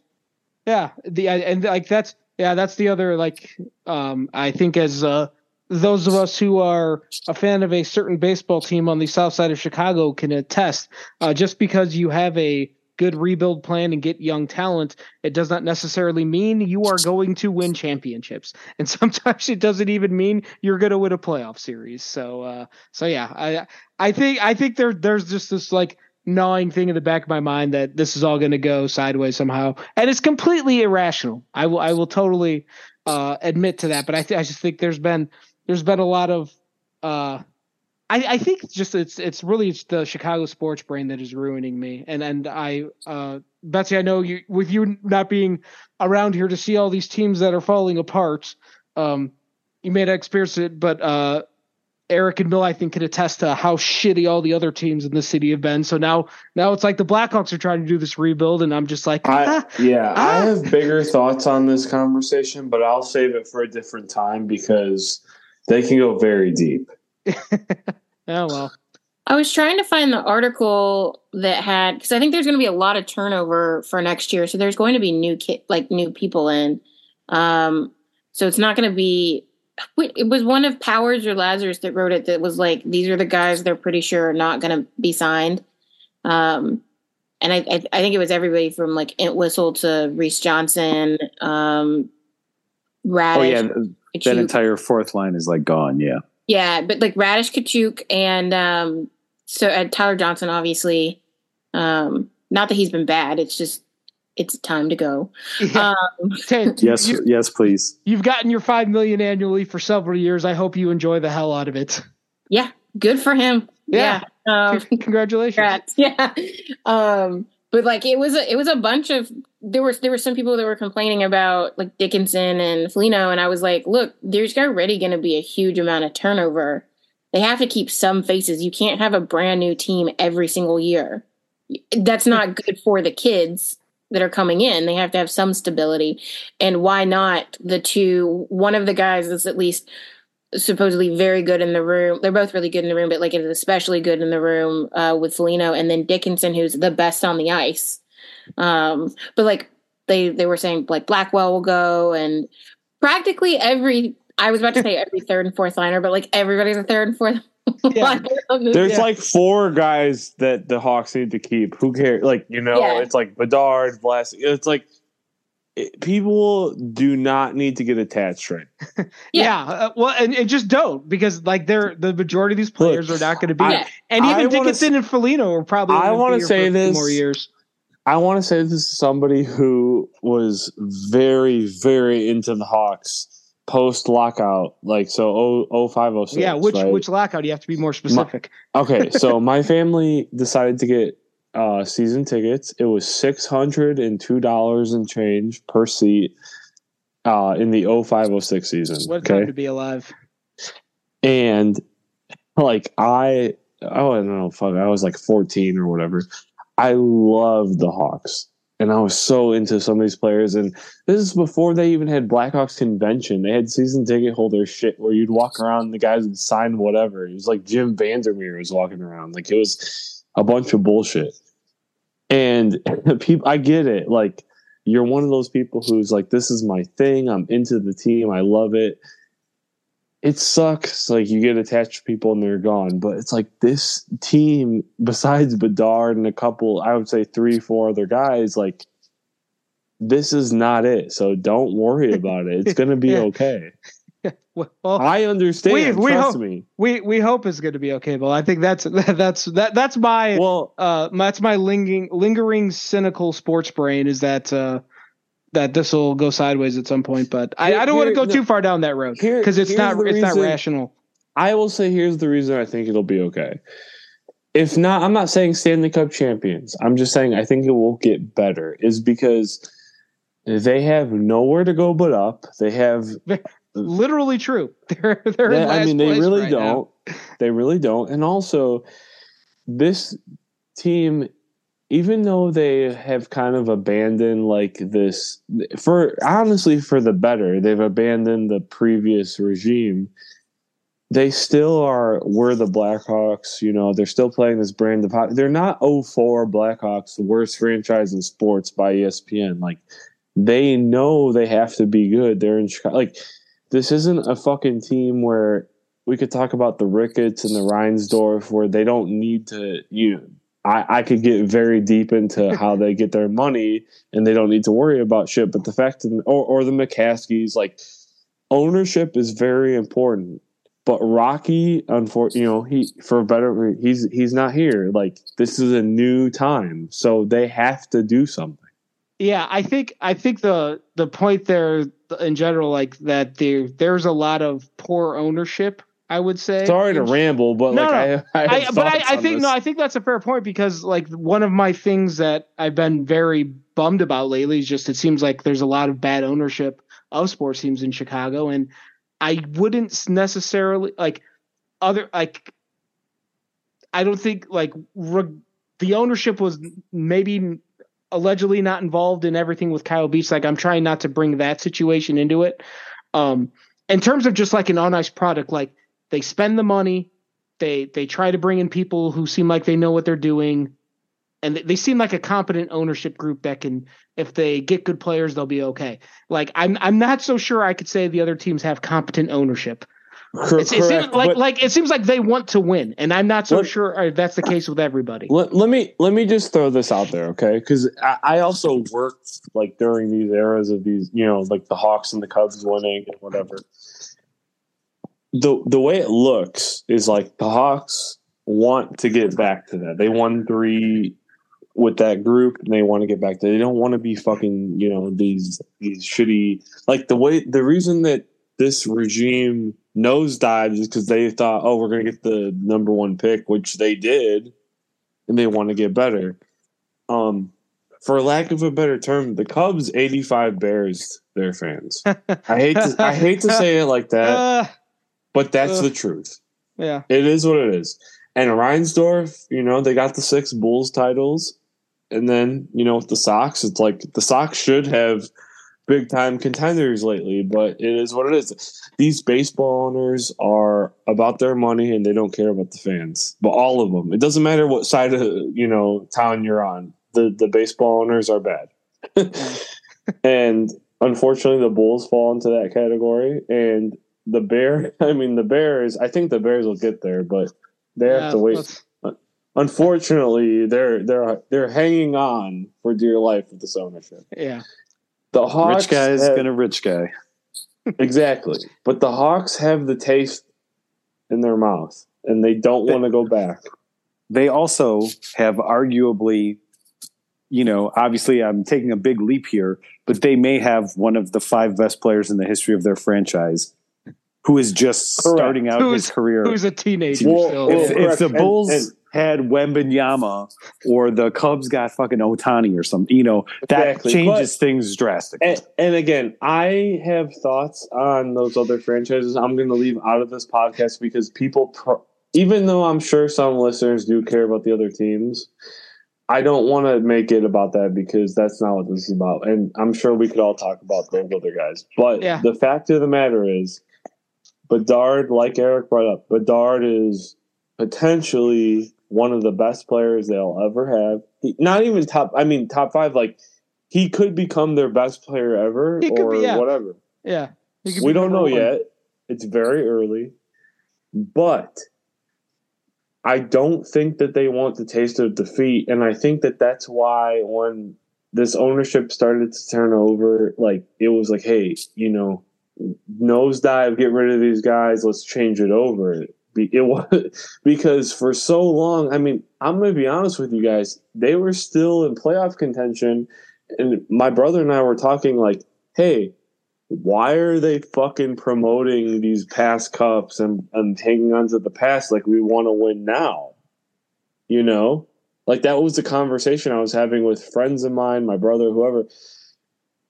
Yeah, the and like that's yeah that's the other like um I think as uh those of us who are a fan of a certain baseball team on the south side of Chicago can attest. Uh, just because you have a good rebuild plan and get young talent, it does not necessarily mean you are going to win championships. *laughs* And sometimes it doesn't even mean you're going to win a playoff series. So, uh, so yeah, I, I think, I think there, there's just this like gnawing thing in the back of my mind that this is all going to go sideways somehow, and it's completely irrational. I will, I will totally uh, admit to that. But I, th- I just think there's been there's been a lot of uh, I, I think just it's it's really it's the Chicago sports brain that is ruining me. And and I uh, Betsy, I know you with you not being around here to see all these teams that are falling apart. Um, you may not experience it, but uh, Eric and Mil, I think, can attest to how shitty all the other teams in the city have been. So now, now it's like the Blackhawks are trying to do this rebuild, and I'm just like, ah, I, yeah, ah. I have bigger thoughts on this conversation, but I'll save it for a different time because they can go very deep. *laughs* oh well. I was trying to find the article that had because I think there's going to be a lot of turnover for next year, so there's going to be new kit like new people in. Um, so it's not going to be. It was one of Powers or Lazerus that wrote it that was like these are the guys they're pretty sure are not going to be signed. Um, and I, I, I think it was everybody from like Entwistle to Reese Johnson, um, Raddysh. Oh yeah, Katchouk. That entire fourth line is like gone. Yeah. Yeah, but like Raddysh Katchouk and um, so uh, Tyler Johnson, obviously. Um, not that he's been bad. It's just it's time to go. Yeah. Um, Ted, *laughs* yes, you, yes, please. You've gotten your five million annually for several years. I hope you enjoy the hell out of it. Yeah, good for him. Yeah, yeah. Um, congratulations. Congrats. *laughs* Yeah, um, but like it was a, it was a bunch of there were there were some people that were complaining about like Dickinson and Foligno, and I was like, look, there's already going to be a huge amount of turnover. They have to keep some faces. You can't have a brand new team every single year. That's not good for the kids that are coming in. They have to have some stability. And why not the two? One of the guys is at least supposedly very good in the room. They're both really good in the room, but like is especially good in the room uh, with Foligno, and then Dickinson, who's the best on the ice. Um, but like they they were saying like Blackwell will go, and practically every I was about to say every third and fourth liner, but like everybody's a third and fourth. *laughs* Yeah. There's yeah. like four guys that the Hawks need to keep. Who cares? Like you know, yeah. it's like Bedard, Vlasic. It's like it, people do not need to get attached right. *laughs* yeah, yeah uh, well, and, and, just don't because like they're the majority of these players Look, are not going to be, I, and even I Dickinson and Foligno are probably. I want to say this more years. I want to say this is somebody who was very, very into the Hawks post lockout, like so 0506. Yeah, which right? which lockout? You have to be more specific. My, okay, so my family decided to get uh, season tickets. It was six hundred and two dollars and change per seat uh, in the 0506 season. What okay? time to be alive? And like I, oh, I don't know, fuck, I was like fourteen or whatever. I loved the Hawks. And I was so into some of these players. And this is before they even had Blackhawks convention. They had season ticket holder shit where you'd walk around the guys would sign whatever. It was like Jim Vandermeer was walking around. Like it was a bunch of bullshit. And *laughs* people, I get it. Like you're one of those people who's like, this is my thing. I'm into the team. I love it it sucks. Like you get attached to people and they're gone. But it's like this team, besides Bedard and a couple, I would say three, four other guys, like this is not it. So don't worry about it. It's gonna be *laughs* yeah. okay. *laughs* Well, I understand. We, we trust hope, me. We we hope it's going to be okay. But I think that's *laughs* that's that that's my well uh that's my lingering lingering cynical sports brain is that uh that this will go sideways at some point, but I, I don't want to go too far down that road because it's not it's reason, not rational. I will say here's the reason I think it'll be okay. if not, I'm not saying Stanley Cup champions. I'm just saying I think it will get better. Is because they have nowhere to go but up. They have *laughs* literally true. *laughs* They're they're. They, I mean, they really right don't. Now. They really don't. And also, this team, even though they have kind of abandoned like this for honestly for the better, they've abandoned the previous regime. They still are. We're the Blackhawks. You know, they're still playing this brand of hockey. They're not 04 Blackhawks, the worst franchise in sports by ESPN. Like they know they have to be good. They're in Chicago. Like this isn't a fucking team where we could talk about the Ricketts and the Reinsdorf where they don't need to you I, I could get very deep into *laughs* how they get their money and they don't need to worry about shit. But the fact that, or, or the McCaskeys, like ownership is very important. But Rocky, unfortunately, you know, he for better, he's he's not here. Like this is a new time, so they have to do something. Yeah, I think I think the the point there in general, like that there there's a lot of poor ownership. I would say. Sorry to ramble, but no, like no. I, *laughs* I, I but I, I think this. no, I think that's a fair point because like one of my things that I've been very bummed about lately is just it seems like there's a lot of bad ownership of sports teams in Chicago, and I wouldn't necessarily like other like. I don't think like re- the ownership was maybe allegedly not involved in everything with Kyle Beach. Like I'm trying not to bring that situation into it. Um, in terms of just like an on ice product, like they spend the money, they they try to bring in people who seem like they know what they're doing, and they, they seem like a competent ownership group that can, if they get good players, they'll be okay. Like I'm I'm not so sure I could say the other teams have competent ownership. It's, it seems like like it seems like they want to win, and I'm not so let, sure that's the case with everybody. Let, let me let me just throw this out there, okay? Because I, I, also worked like during these eras of these, you know, like the Hawks and the Cubs winning and whatever. The the way it looks is like the Hawks want to get back to that. They won three with that group and they want to get back to. They don't want to be fucking, you know, these these shitty like the way the reason that this regime nosedived is because they thought, oh, we're going to get the number one pick, which they did, and they want to get better. Um, for lack of a better term, the Cubs 85 Bears their fans. I hate to, I hate to say it like that, uh, *laughs* but that's uh, the truth. Yeah, it is what it is. And Reinsdorf, you know, they got the six Bulls titles, and then you know with the Sox, it's like the Sox should have big time contenders lately, but it is what it is. These baseball owners are about their money and they don't care about the fans. But all of them. It doesn't matter what side of you know town you're on. The the baseball owners are bad. *laughs* and unfortunately the Bulls fall into that category and the Bear *laughs* I mean the Bears I think the Bears will get there, but they have to wait. Unfortunately, they're they're they're hanging on for dear life with this ownership. Yeah. The Hawks rich guy is have, gonna rich guy. *laughs* *laughs* exactly. But the Hawks have the taste in their mouth and they don't want to go back. They also have arguably, you know, obviously I'm taking a big leap here, but they may have one of the five best players in the history of their franchise who is just Correct. starting out who's, his career. Who's a teenager. Well, if, if, the Bulls and, and, had Wembanyama or the Cubs got fucking Ohtani or something, you know, that exactly. changes but, things drastically. And, and, again, I have thoughts on those other franchises. I'm going to leave out of this podcast because people, pro- even though I'm sure some listeners do care about the other teams, I don't want to make it about that because that's not what this is about. And I'm sure we could all talk about those other guys. But yeah. the fact of the matter is, Bedard, like Eric brought up, Bedard is potentially one of the best players they'll ever have. He, not even top. I mean, top five. Like he could become their best player ever, or be, yeah. whatever. Yeah, we don't know one. yet. It's very early, but I don't think that they want the taste of defeat, and I think that that's why when this ownership started to turn over, like it was like, hey, you know, nosedive, get rid of these guys, let's change it over it was *laughs* because for so long. I mean, I'm going to be honest with you guys. They were still in playoff contention, and my brother and I were talking like, "Hey, why are they fucking promoting these past cups and, and hanging on to the past like we want to win now?" You know, like that was the conversation I was having with friends of mine, my brother, whoever.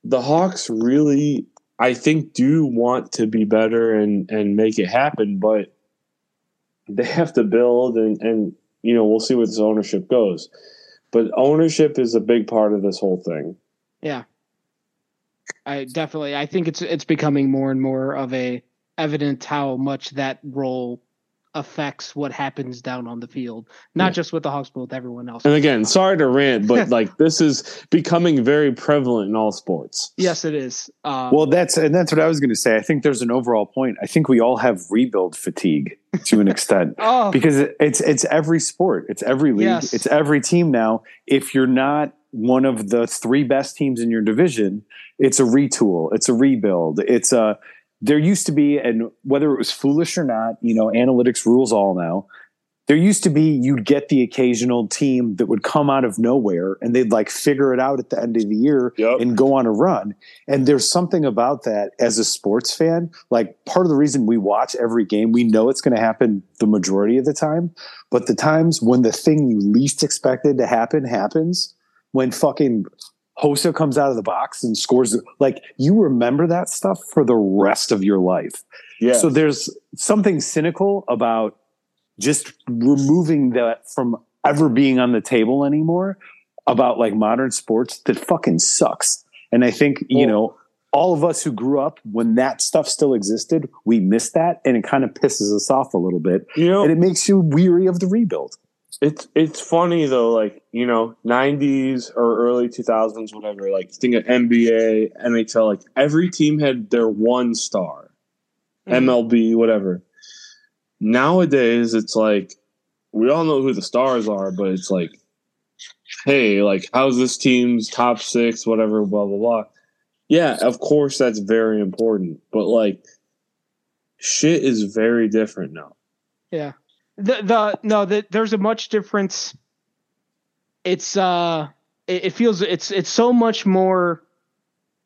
The Hawks really, I think, do want to be better and and make it happen, but they have to build and and you know we'll see where this ownership goes. But ownership is a big part of this whole thing. Yeah, I definitely. I think it's it's becoming more and more of a evident how much that role affects what happens down on the field, not yeah. just with the Hawks, but with everyone else. And again, sorry to rant, but *laughs* like this is becoming very prevalent in all sports. Yes, it is. Um, well, that's and that's what I was going to say. I think there's an overall point. I think we all have rebuild fatigue to an extent *laughs* oh. because it's it's every sport, it's every league, yes. it's every team now. If you're not one of the three best teams in your division, it's a retool, it's a rebuild, it's a there used to be, and whether it was foolish or not, you know, analytics rules all now. There used to be, you'd get the occasional team that would come out of nowhere and they'd like figure it out at the end of the year yep. and go on a run. And there's something about that as a sports fan. Like part of the reason we watch every game, we know it's going to happen the majority of the time. But the times when the thing you least expected to happen happens, when fucking Hossa comes out of the box and scores. Like you remember that stuff for the rest of your life. Yeah. So there's something cynical about just removing that from ever being on the table anymore about like modern sports that fucking sucks. And I think, you know, all of us who grew up when that stuff still existed, we miss that and it kind of pisses us off a little bit. You know, and it makes you weary of the rebuild. It's it's funny though, like you know, '90s or early 2000s, whatever. Like think of NBA, NHL. Like every team had their one star, mm-hmm. MLB, whatever. Nowadays, it's like we all know who the stars are, but it's like, hey, like how's this team's top six, whatever, blah blah blah. Yeah, of course that's very important, but like, shit is very different now. Yeah the the no the, there's a much difference. It's uh it, it, feels it's it's so much more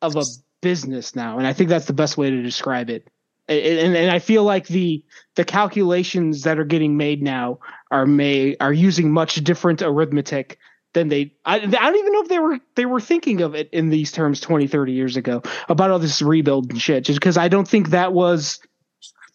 of a business now and i think that's the best way to describe it. And, and i feel like the the calculations that are getting made now are may are using much different arithmetic than they I, I don't even know if they were they were thinking of it in these terms 20 30 years ago about all this rebuild and shit just because i don't think that was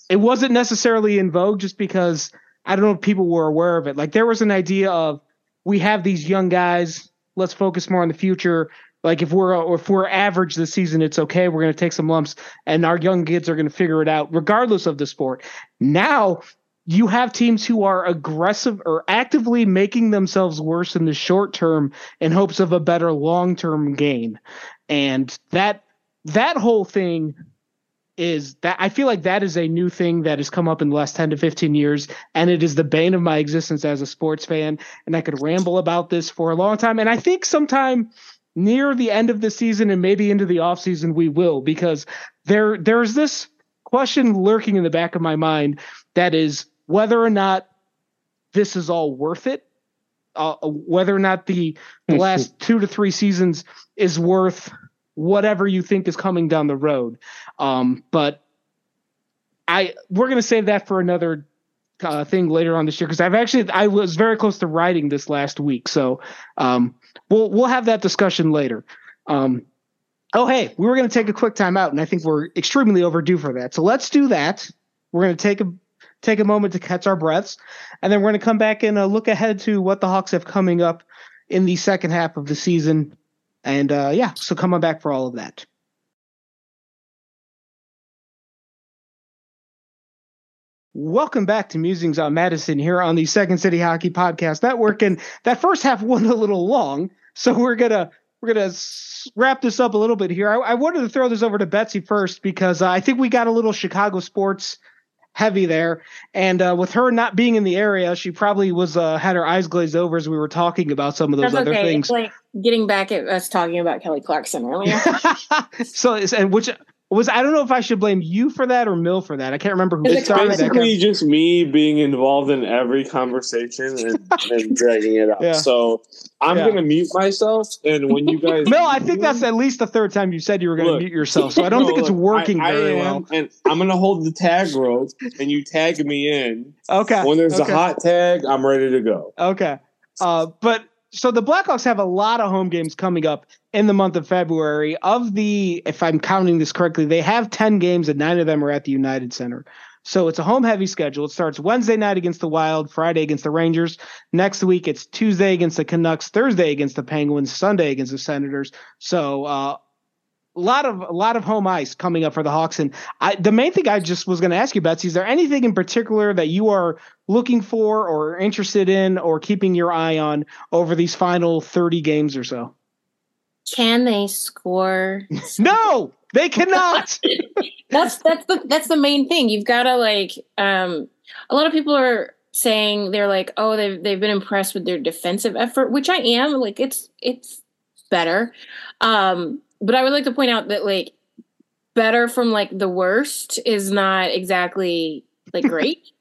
it wasn't necessarily in vogue just because I don't know if people were aware of it. Like there was an idea of we have these young guys. Let's focus more on the future. Like if we're if we're average this season, it's okay. We're going to take some lumps, and our young kids are going to figure it out, regardless of the sport. Now you have teams who are aggressive or actively making themselves worse in the short term in hopes of a better long term gain, and that that whole thing is that I feel like that is a new thing that has come up in the last 10 to 15 years. And it is the bane of my existence as a sports fan. And I could ramble about this for a long time. And I think sometime near the end of the season and maybe into the offseason, we will, because there there's this question lurking in the back of my mind that is whether or not this is all worth it. Uh, whether or not the, the last two to three seasons is worth whatever you think is coming down the road. Um, but I we're gonna save that for another uh, thing later on this year because I've actually I was very close to writing this last week, so um, we'll we'll have that discussion later. Um, oh hey, we were gonna take a quick time out, and I think we're extremely overdue for that. So let's do that. We're gonna take a take a moment to catch our breaths, and then we're gonna come back and uh, look ahead to what the Hawks have coming up in the second half of the season and uh, yeah, so come on back for all of that. Welcome back to Musings on Madison here on the Second City Hockey Podcast Network. And that first half *laughs* went a little long, so we're gonna we're gonna wrap this up a little bit here. I, I wanted to throw this over to Betsy first because uh, I think we got a little Chicago sports heavy there. And uh, with her not being in the area, she probably was uh, had her eyes glazed over as we were talking about some of those That's other okay. things. Like getting back at us talking about Kelly Clarkson earlier. *laughs* so, and which was I don't know if I should blame you for that or Mil for that. I can't remember who it's started basically that. just me being involved in every conversation and, *laughs* and dragging it up. Yeah. So I'm yeah. gonna mute myself, and when you guys Mil, I think that's at least the third time you said you were gonna look, mute yourself. So I don't no, think it's look, working I, very I am, well. And I'm gonna hold the tag rope, and you tag me in. Okay. When there's okay. a hot tag, I'm ready to go. Okay. Uh, but so the Blackhawks have a lot of home games coming up in the month of February. Of the, if I'm counting this correctly, they have 10 games and nine of them are at the United Center. So it's a home heavy schedule. It starts Wednesday night against the Wild, Friday against the Rangers. Next week it's Tuesday against the Canucks, Thursday against the Penguins, Sunday against the Senators. So uh, a lot of a lot of home ice coming up for the Hawks. And I, the main thing I just was going to ask you, Betsy, is there anything in particular that you are looking for or interested in or keeping your eye on over these final 30 games or so? Can they score? *laughs* no, they cannot. *laughs* that's that's the that's the main thing. You've got to like um a lot of people are saying they're like, "Oh, they've they've been impressed with their defensive effort," which I am. Like it's it's better. Um but I would like to point out that like better from like the worst is not exactly like *laughs* great.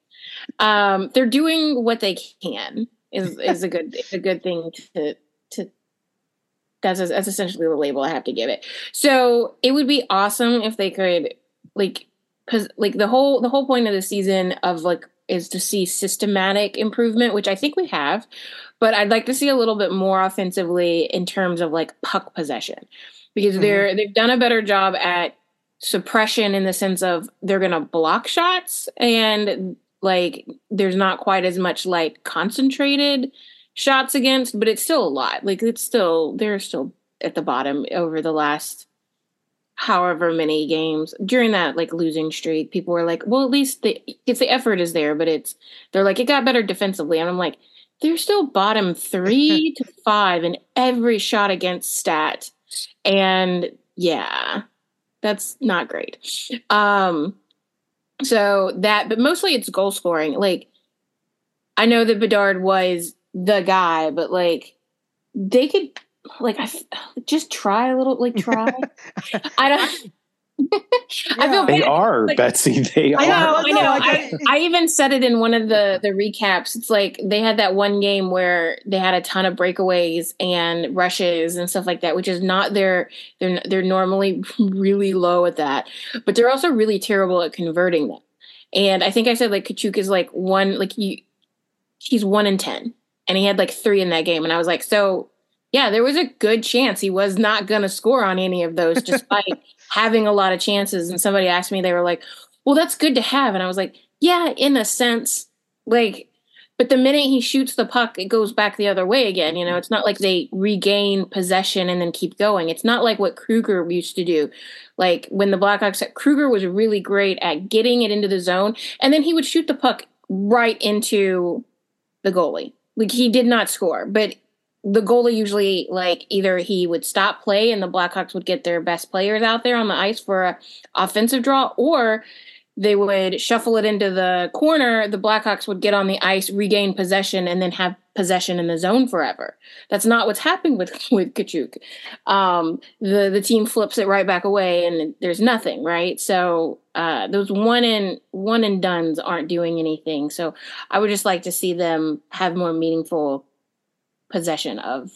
um, they're doing what they can is is a good a good thing to to that's that's essentially the label I have to give it. So it would be awesome if they could like because like the whole the whole point of the season of like is to see systematic improvement, which I think we have, but I'd like to see a little bit more offensively in terms of like puck possession because mm-hmm. they're they've done a better job at suppression in the sense of they're going to block shots and like there's not quite as much like concentrated shots against but it's still a lot like it's still they're still at the bottom over the last however many games during that like losing streak people were like well at least the it's the effort is there but it's they're like it got better defensively and i'm like they're still bottom three *laughs* to five in every shot against stat and yeah, that's not great. Um, so that, but mostly it's goal scoring. Like, I know that Bedard was the guy, but like, they could, like, I just try a little, like, try. *laughs* I don't. I feel they are like, Betsy. They I know, are. I know. I, I, even said it in one of the the recaps. It's like they had that one game where they had a ton of breakaways and rushes and stuff like that, which is not their. They're they're normally *laughs* really low at that, but they're also really terrible at converting them. And I think I said like Katchouk is like one like you, he's one in ten, and he had like three in that game, and I was like, so yeah, there was a good chance he was not going to score on any of those, *laughs* despite having a lot of chances. And somebody asked me, they were like, well, that's good to have. And I was like, yeah, in a sense. Like, but the minute he shoots the puck, it goes back the other way again. You know, mm-hmm. it's not like they regain possession and then keep going. It's not like what Kruger used to do. Like when the Blackhawks, Kruger was really great at getting it into the zone, and then he would shoot the puck right into the goalie. Like he did not score, but the goalie usually like either he would stop play and the Blackhawks would get their best players out there on the ice for a offensive draw, or they would shuffle it into the corner. The Blackhawks would get on the ice, regain possession, and then have possession in the zone forever. That's not what's happening with *laughs* with Katchouk. Um, the the team flips it right back away, and there's nothing. Right, so uh, those one and one and duns aren't doing anything. So I would just like to see them have more meaningful possession of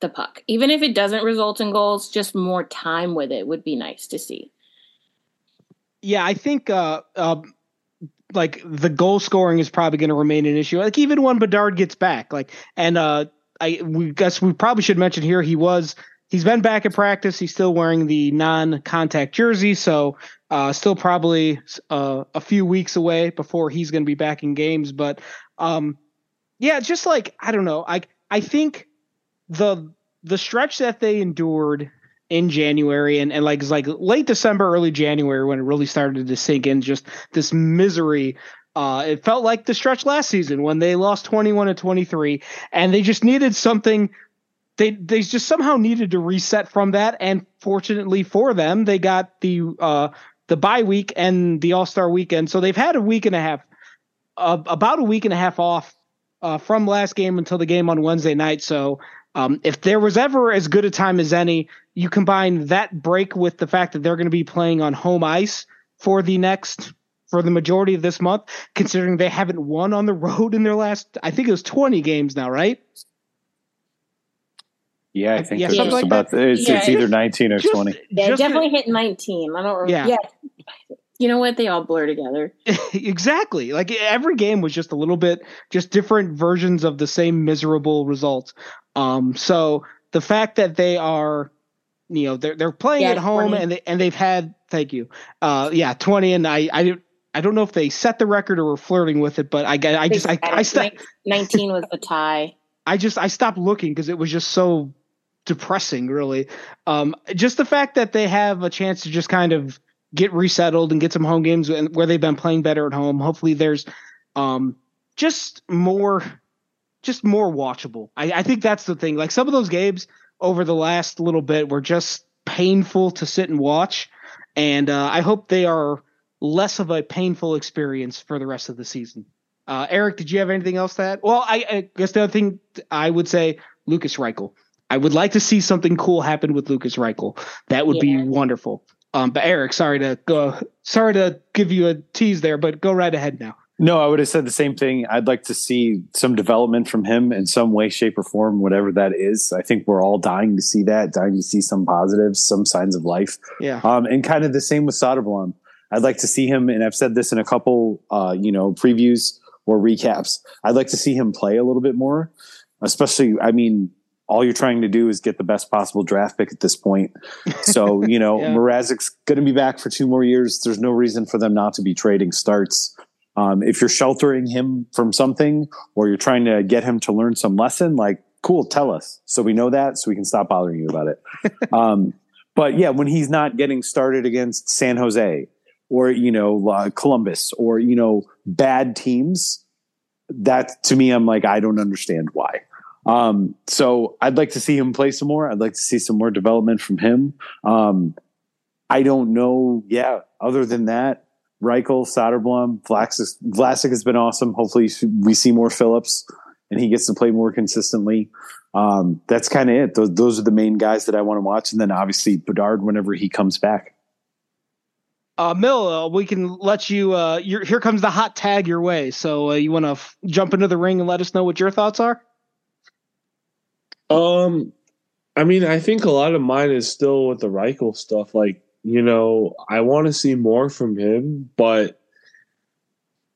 the puck. Even if it doesn't result in goals, just more time with it would be nice to see. Yeah, I think uh, uh, like the goal scoring is probably going to remain an issue. Like even when Bedard gets back, like and uh, I we guess we probably should mention here he was he's been back at practice. He's still wearing the non-contact jersey, so uh, still probably uh, a few weeks away before he's going to be back in games. But um, yeah, just like I don't know, I I think the the stretch that they endured in January and, and like like late December, early January when it really started to sink in, just this misery. Uh, it felt like the stretch last season when they lost 21 to 23 and they just needed something they they just somehow needed to reset from that and fortunately for them they got the uh the bye week and the all-star weekend so they've had a week and a half uh, about a week and a half off uh, from last game until the game on Wednesday night. So um, if there was ever as good a time as any, you combine that break with the fact that they're going to be playing on home ice for the next for the majority of this month, considering they haven't won on the *laughs* road in their last I think it was 20 games now, right? Yeah, I think yeah, it's like about it's, yeah, it's, either 19 or just, 20. Yeah, just definitely hit 19. I don't remember. Yeah. yeah. You know what? They all blur together. *laughs* exactly. Like every game was just a little bit, just different versions of the same miserable results. Um, so the fact that they are, you know, they're they're playing yeah, at home 20. and they and they've had, thank you, uh, yeah, twenty, and I I I don't know if they set the record or were flirting with it, but I got I just I I, I nineteen was the tie. *laughs* I just I stopped looking because it was just so depressing, really. Um, just the fact that they have a chance to just kind of get resettled and get some home games where they've been playing better at home. Hopefully, there's um, just more, just more watchable. I, I think that's the thing. Like some of those games over the last little bit were just painful to sit and watch, and uh, I hope they are less of a painful experience for the rest of the season. Uh, Eric, did you have anything else to add? Well, I, I guess the other thing I would say, Lucas Reichel. I would like to see something cool happen with Lucas Reichel. That would yeah. be wonderful. Um, but Eric, sorry to go, sorry to give you a tease there, but go right ahead now. No, I would have said the same thing. I'd like to see some development from him in some way, shape, or form, whatever that is. I think we're all dying to see that, dying to see some positives, some signs of life. Yeah. Um, and kind of the same with Soderblom. I'd like to see him, and I've said this in a couple, uh, you know, previews or recaps. I'd like to see him play a little bit more, especially. I mean, all you're trying to do is get the best possible draft pick at this point. So, you know, *laughs* yeah. Mrazek's going to be back for two more years. There's no reason for them not to be trading starts. Um, if you're sheltering him from something or you're trying to get him to learn some lesson, like, cool, tell us so we know that so we can stop bothering you about it. *laughs* um, but yeah, when he's not getting started against San Jose or, you know, uh, Columbus or, you know, bad teams, that to me, I'm like, I don't understand why. Um, so I'd like to see him play some more. I'd like to see some more development from him. Um, I don't know. Yeah. Other than that, Reichel, Soderblom, Vlasic, Vlasic has been awesome. Hopefully we see more Phillips and he gets to play more consistently. Um, that's kind of it. Those, those are the main guys that I want to watch. And then obviously Bedard whenever he comes back. Uh, Mil, uh, we can let you. Uh, here comes the hot tag your way. So uh, you want to f- jump into the ring and let us know what your thoughts are? Um, I mean, I think a lot of mine is still with the Reichel stuff. Like, you know, I want to see more from him, but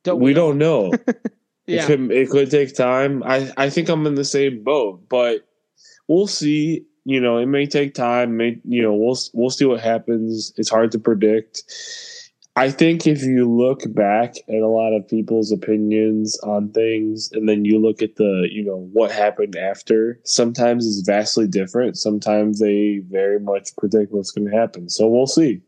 don't we, we don't know. *laughs* yeah. It could, it could take time. I, I think I'm in the same boat, but we'll see. You know, it may take time. May you know, we'll we'll see what happens. It's hard to predict. I think if you look back at a lot of people's opinions on things and then you look at the, you know, what happened after, sometimes it's vastly different. Sometimes they very much predict what's going to happen. So we'll see.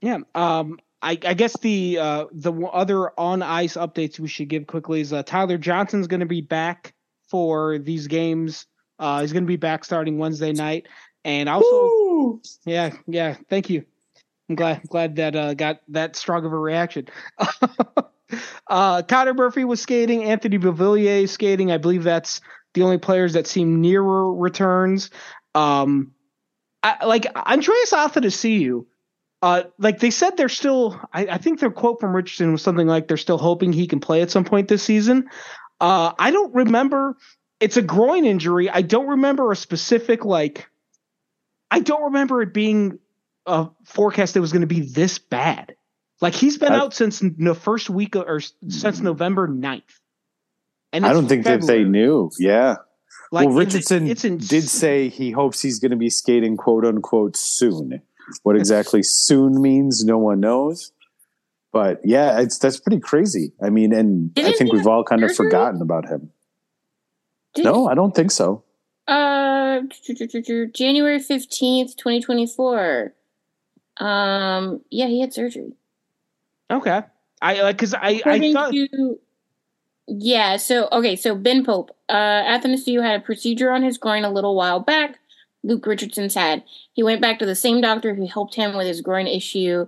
Yeah. Um, I, I guess the uh, the other on ice updates we should give quickly is uh, Tyler Johnson's going to be back for these games. Uh, he's going to be back starting Wednesday night, and also, Woo! yeah, yeah. Thank you. I'm glad I'm glad that uh, got that strong of a reaction. *laughs* uh, Connor Murphy was skating. Anthony Beauvillier skating. I believe that's the only players that seem nearer returns. Um, I, like Andreas Athanasiou. Uh, like they said, they're still. I, I, think their quote from Richardson was something like they're still hoping he can play at some point this season. Uh, I don't remember. It's a groin injury. I don't remember a specific like. I don't remember it being a forecast that was going to be this bad. Like he's been I, out since the first week of, or since November 9th. And I don't think February. that they knew. Yeah. Like well, Richardson it's, it's did say he hopes he's going to be skating quote unquote soon. What exactly soon means, no one knows. But yeah, it's that's pretty crazy. I mean, and Didn't I think we've all kind of forgotten about him. Did no, I don't think so. Uh, January fifteenth, twenty twenty four. Um, yeah, he had surgery. Okay, I like because I I thought. To, yeah, so okay, so Ben Pope, uh, Athanasiou had a procedure on his groin a little while back. Luke Richardson's had. He went back to the same doctor who helped him with his groin issue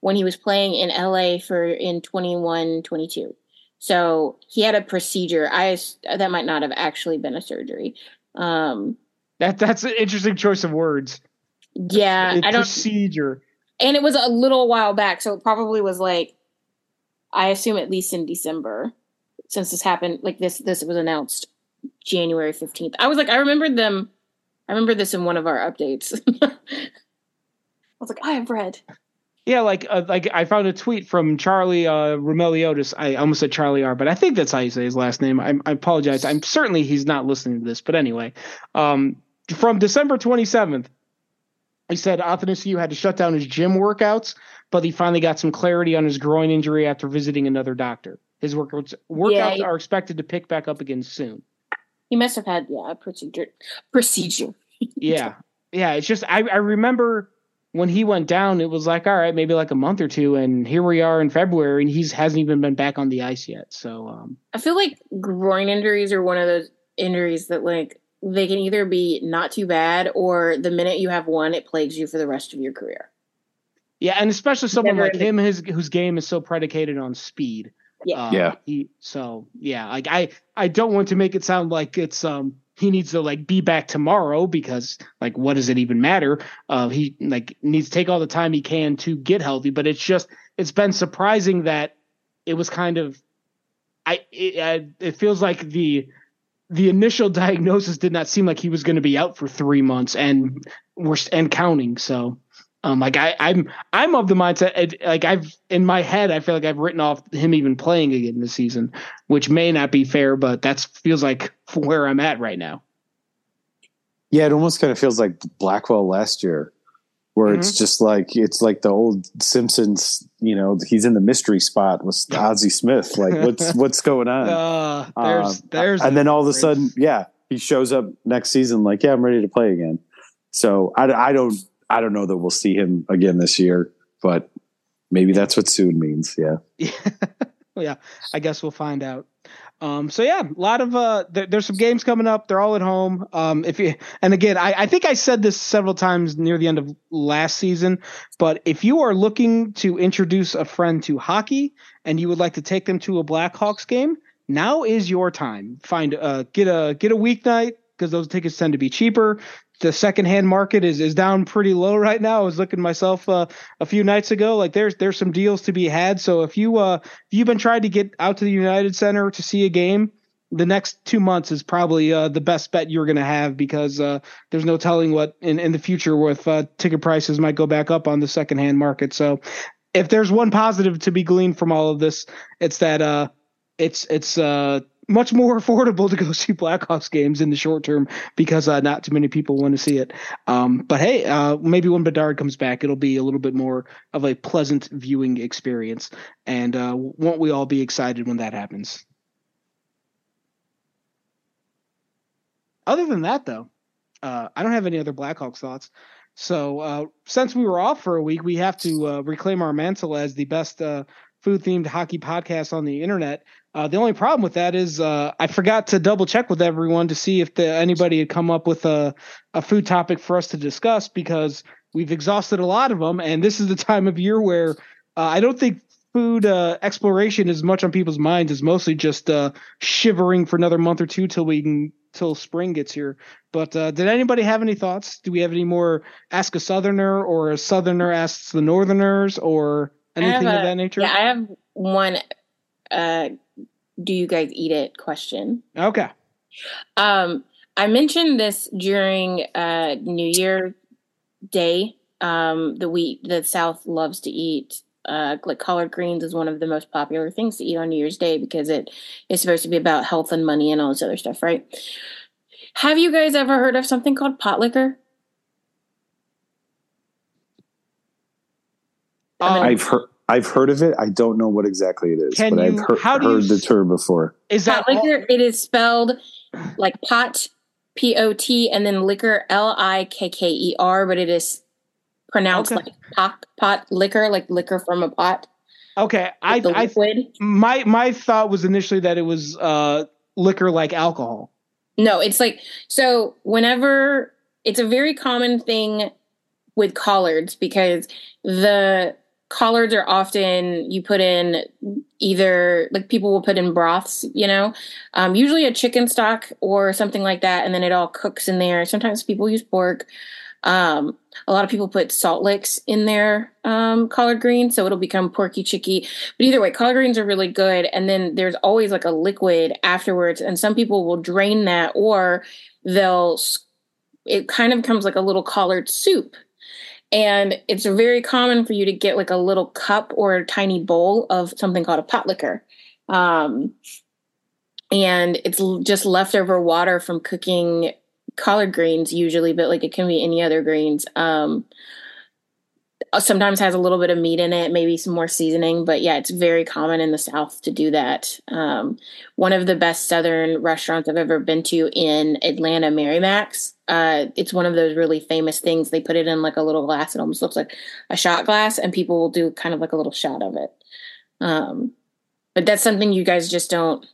when he was playing in LA for in 21 22. So he had a procedure. I that might not have actually been a surgery. Um, that that's an interesting choice of words. Yeah, I don't procedure. And it was a little while back, so it probably was like I assume at least in December since this happened like this this was announced January 15th. I was like I remembered them I remember this in one of our updates. *laughs* I was like, I have read. Yeah, like uh, like I found a tweet from Charlie uh, Roumeliotis. I almost said Charlie R, but I think that's how you say his last name. I, I apologize. I'm certainly he's not listening to this, but anyway, um, from December 27th, he said Athanasiou had to shut down his gym workouts, but he finally got some clarity on his groin injury after visiting another doctor. His workouts workouts yeah, are expected to pick back up again soon. He must have had yeah a procedure procedure. *laughs* yeah, yeah. It's just I I remember when he went down, it was like, all right, maybe like a month or two, and here we are in February, and he's hasn't even been back on the ice yet. So um, I feel like groin injuries are one of those injuries that like they can either be not too bad, or the minute you have one, it plagues you for the rest of your career. Yeah, and especially someone Never like him, his whose game is so predicated on speed. Yeah, uh, yeah. He, so yeah, like I, I don't want to make it sound like it's um he needs to like be back tomorrow because like what does it even matter uh he like needs to take all the time he can to get healthy but it's just it's been surprising that it was kind of i it, it feels like the the initial diagnosis did not seem like he was going to be out for three months and we're and counting so um, like I, I'm, I'm of the mindset. Like I've in my head, I feel like I've written off him even playing again this season, which may not be fair, but that feels like where I'm at right now. Yeah, it almost kind of feels like Blackwell last year, where mm-hmm. it's just like it's like the old Simpsons. You know, he's in the mystery spot with Ozzy Smith. Like, what's *laughs* what's going on? Uh, there's, um, there's, and then all of a sudden, yeah, he shows up next season. Like, yeah, I'm ready to play again. So I, I don't I don't know that we'll see him again this year, but maybe that's what soon means. Yeah. Yeah. *laughs* yeah. I guess we'll find out. Um, so yeah, a lot of uh, there, there's some games coming up. They're all at home. Um, if you and again, I, I think I said this several times near the end of last season, but if you are looking to introduce a friend to hockey and you would like to take them to a Blackhawks game, now is your time. Find uh, get a get a weeknight because those tickets tend to be cheaper the secondhand market is is down pretty low right now. I was looking myself uh, a few nights ago. Like there's there's some deals to be had. So if you uh if you've been trying to get out to the United Center to see a game, the next two months is probably uh, the best bet you're going to have because uh, there's no telling what in, in the future with uh, ticket prices might go back up on the secondhand market. So if there's one positive to be gleaned from all of this, it's that uh, it's it's uh, much more *laughs* affordable to go see Blackhawks games in the short term because uh, not too many people want to see it. Um, but hey, uh, maybe when Bedard comes back, it'll be a little bit more of a pleasant viewing experience. And uh, won't we all be excited when that happens? Other than that, though, uh, I don't have any other Blackhawks thoughts. So uh, since we were off for a week, we have to uh, reclaim our mantle as the best food themed hockey podcast on the internet. Uh, the only problem with that is uh, I forgot to double check with everyone to see if the, anybody had come up with a, a food topic for us to discuss because we've exhausted a lot of them. And this is the time of year where uh, I don't think food uh, exploration is much on people's minds. It's mostly just uh, shivering for another month or two till we can till spring gets here. But uh, did anybody have any thoughts? Do we have any more ask a southerner or a southerner asks the northerners or anything a, of that nature? Yeah, I have one uh, do you guys eat it question. Okay. Um, I mentioned this during uh, New Year Day. Um, the wheat the South loves to eat uh, like collard greens is one of the most popular things to eat on New Year's Day because it is supposed to be about health and money and all this other stuff, right? Have you guys ever heard of something called pot liquor? Um, I've heard I've heard of it. I don't know what exactly it is, but you, I've heard, heard the term before. Is that pot liquor? It is spelled like pot, P O T, and then liquor, L I K K E R, but it is pronounced okay. like pot, pot liquor, like liquor from a pot. Okay, I, I my my thought was initially that it was uh, liquor like alcohol. No, it's like so. Whenever it's a very common thing with collards because the collards are often you put in either like people will put in broths you know? Um, usually a chicken stock or something like that and then it all cooks in there. Sometimes people use pork. Um, a lot of people put salt licks in their um, collard greens so it'll become porky chicky. But either way collard greens are really good and then there's always like a liquid afterwards and some people will drain that or they'll it kind of becomes like a little collard soup and it's very common for you to get like a little cup or a tiny bowl of something called a pot liquor. Um, and it's just leftover water from cooking collard greens usually, but like it can be any other greens. Um, sometimes has a little bit of meat in it, maybe some more seasoning, but yeah, it's very common in the South to do that. Um, one of the best Southern restaurants I've ever been to in Atlanta, Mary Mac's. Uh, it's one of those really famous things. They put it in like a little glass. It almost looks like a shot glass, and people will do kind of like a little shot of it. Um, but that's something you guys just don't.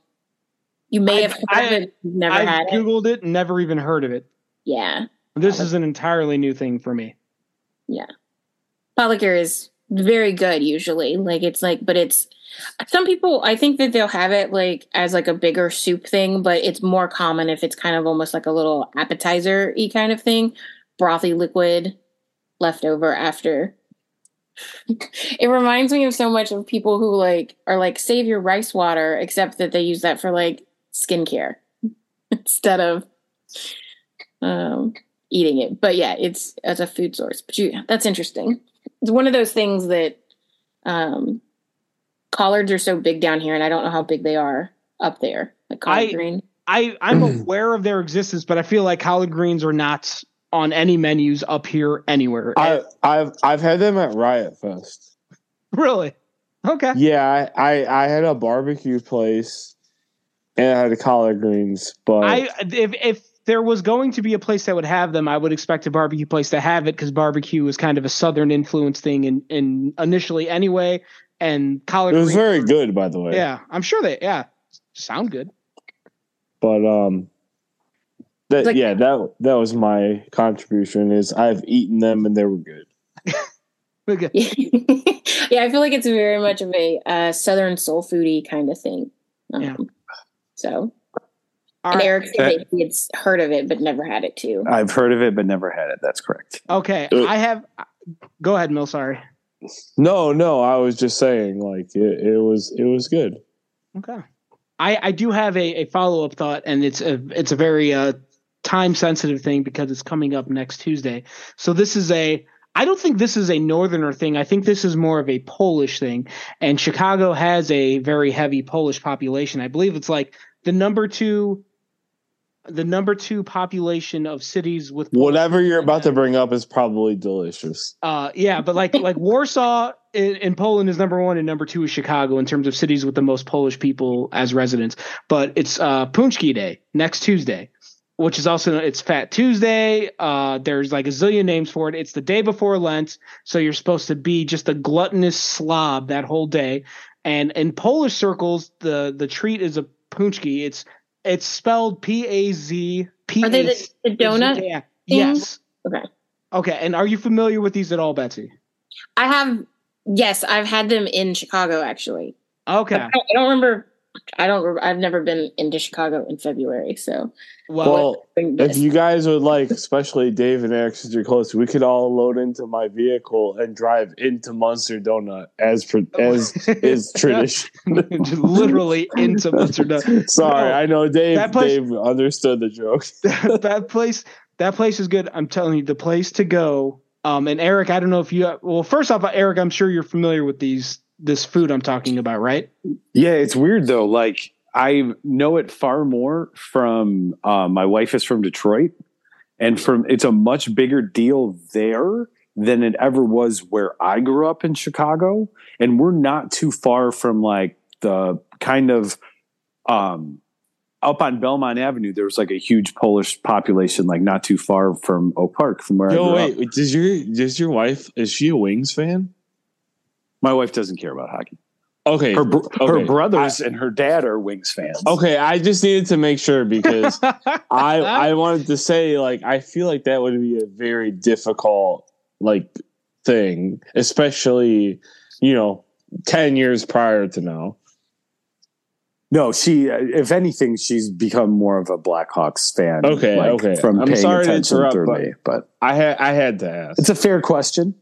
You may I've, have I, it, never I've had Googled it. it, never even heard of it. Yeah. This is an entirely new thing for me. Yeah. Pot is very good usually. Like it's like, but it's some people I think that they'll have it like as like a bigger soup thing, but it's more common if it's kind of almost like a little appetizer y kind of thing. Brothy liquid left over after. *laughs* it reminds me of so much of people who like are like save your rice water, except that they use that for like skincare *laughs* instead of um eating it. But yeah, it's as a food source. But you, that's interesting it's one of those things that um, collards are so big down here, and I don't know how big they are up there. Like collard I, green. I I'm aware of their existence, but I feel like collard greens are not on any menus up here anywhere. I, I've I've had them at Riot Fest. Really? Okay. Yeah, I, I, I had a barbecue place and I had collard greens, but I if if there was going to be a place that would have them, I would expect a barbecue place to have it because barbecue is kind of a southern influence thing in, in initially anyway. And collard. It was very good, by the way. Yeah, I'm sure they yeah sound good. But um, that like, yeah that that was my contribution. Is I've eaten them and they were good. *laughs* yeah, I feel like it's very much of a uh, southern soul foodie kind of thing. Um, yeah. So all and. Eric said that he had heard of it but never had it too. I've heard of it but never had it. That's correct. Okay, uh, I have. Go ahead, Mil. Sorry. No, no, I was just saying, like it, it was, it was good. Okay, I I do have a, a follow up thought, and it's a it's a very uh, time sensitive thing because it's coming up next Tuesday. So this is a I don't think this is a northerner thing. I think this is more of a Polish thing. And Chicago has a very heavy Polish population. I believe it's like the number two the number two population of cities with whatever you're about to bring up is probably delicious. Uh, yeah, but like like *laughs* Warsaw in, in, Poland is number one, and number two is Chicago in terms of cities with the most Polish people as residents. But it's uh, Paczki Day next Tuesday, which is also it's Fat Tuesday. Uh, there's like a zillion names for it. It's the day before Lent, so you're supposed to be just a gluttonous slob that whole day. And in Polish circles, the the treat is a Paczki. It's it's spelled P A Z P. Are they the, the donut? Yeah. Yes. Okay. Okay. And are you familiar with these at all, Betsy? I have. Yes, I've had them in Chicago actually. Okay. I don't, I don't remember. I don't. I've never been into Chicago in February, so. Well, if you guys would like, especially Dave and Eric, since you're close, we could all load into my vehicle and drive into Munster Donut as per, as is *laughs* tradition. *laughs* literally into Munster Donut. Sorry, no, I know Dave. Place, Dave understood the joke. *laughs* that, that place, that place is good. I'm telling you, the place to go. Um, and Eric, I don't know if you. Well, first off, Eric, I'm sure you're familiar with these this food I'm talking about, right? Yeah, it's weird though. Like I know it far more from uh, my wife is from Detroit, and from it's a much bigger deal there than it ever was where I grew up in Chicago, and we're not too far from like the kind of um, up on Belmont Avenue. There was like a huge Polish population, like not too far from Oak Park, from where Yo, I grew wait, up. Does your does your wife is she a Wings fan? My wife doesn't care about hockey. Okay. Her, br- okay. her brothers I, and her dad are Wings fans. Okay, I just needed to make sure because *laughs* I I wanted to say like I feel like that would be a very difficult like thing, especially you know ten years prior to now. No, she. Uh, if anything, she's become more of a Blackhawks fan. Okay, like, okay. From I'm paying sorry attention to interrupt, but, me, but I had I had to ask. It's a fair question.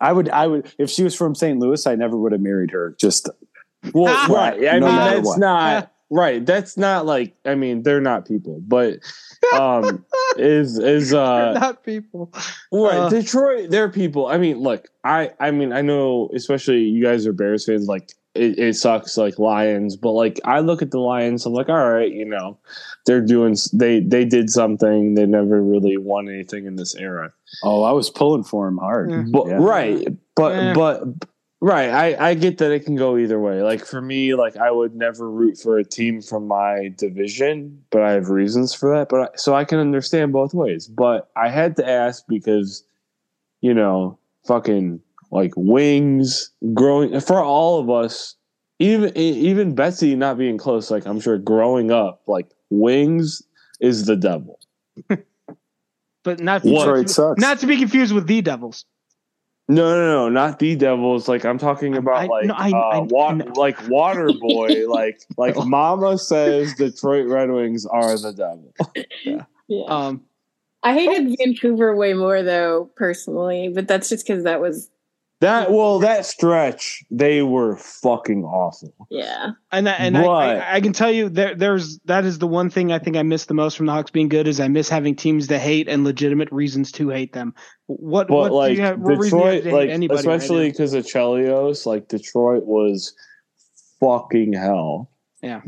I would, I would, if she was from St. Louis, I never would have married her. Just well, right. I no mean, that's what. not right. That's not like I mean they're not people, but *laughs* um is is uh not people. Right, Uh, Detroit, they're people. I mean, look, I I mean I know especially you guys are Bears fans. Like it, it sucks like Lions, but like I look at the Lions, I'm like, all right, you know, they're doing they they did something. They never really won anything in this era. Oh, I was pulling for him hard. Yeah. But Yeah. right, but Eh. but right, I I get that it can go either way. Like for me, like I would never root for a team from my division, but I have reasons for that. But I, so I can understand both ways. But I had to ask because, you know, fucking like wings growing for all of us. Even even Betsy not being close, like I'm sure growing up, like wings is the devil. but not What? Detroit sucks. not to be confused with the Devils. No, no, no, not the Devils. Like I'm talking about, I- like no, I- uh, I- wa- I like Water *laughs* Boy. like like *laughs* Mama says, Detroit Red Wings are the devil. *laughs* Yeah. Um, I hated Vancouver way more though, personally, but that's just because that was That well, that stretch they were fucking awful. yeah. and that, and I, But- I, I can tell you there, there's that is the one thing I think I miss the most from the Hawks being good is I miss having teams to hate and legitimate reasons to hate them. What But what do like you have, what reason you have Detroit, to hate like anybody especially now? because of Chelios, like Detroit was fucking hell. Yeah.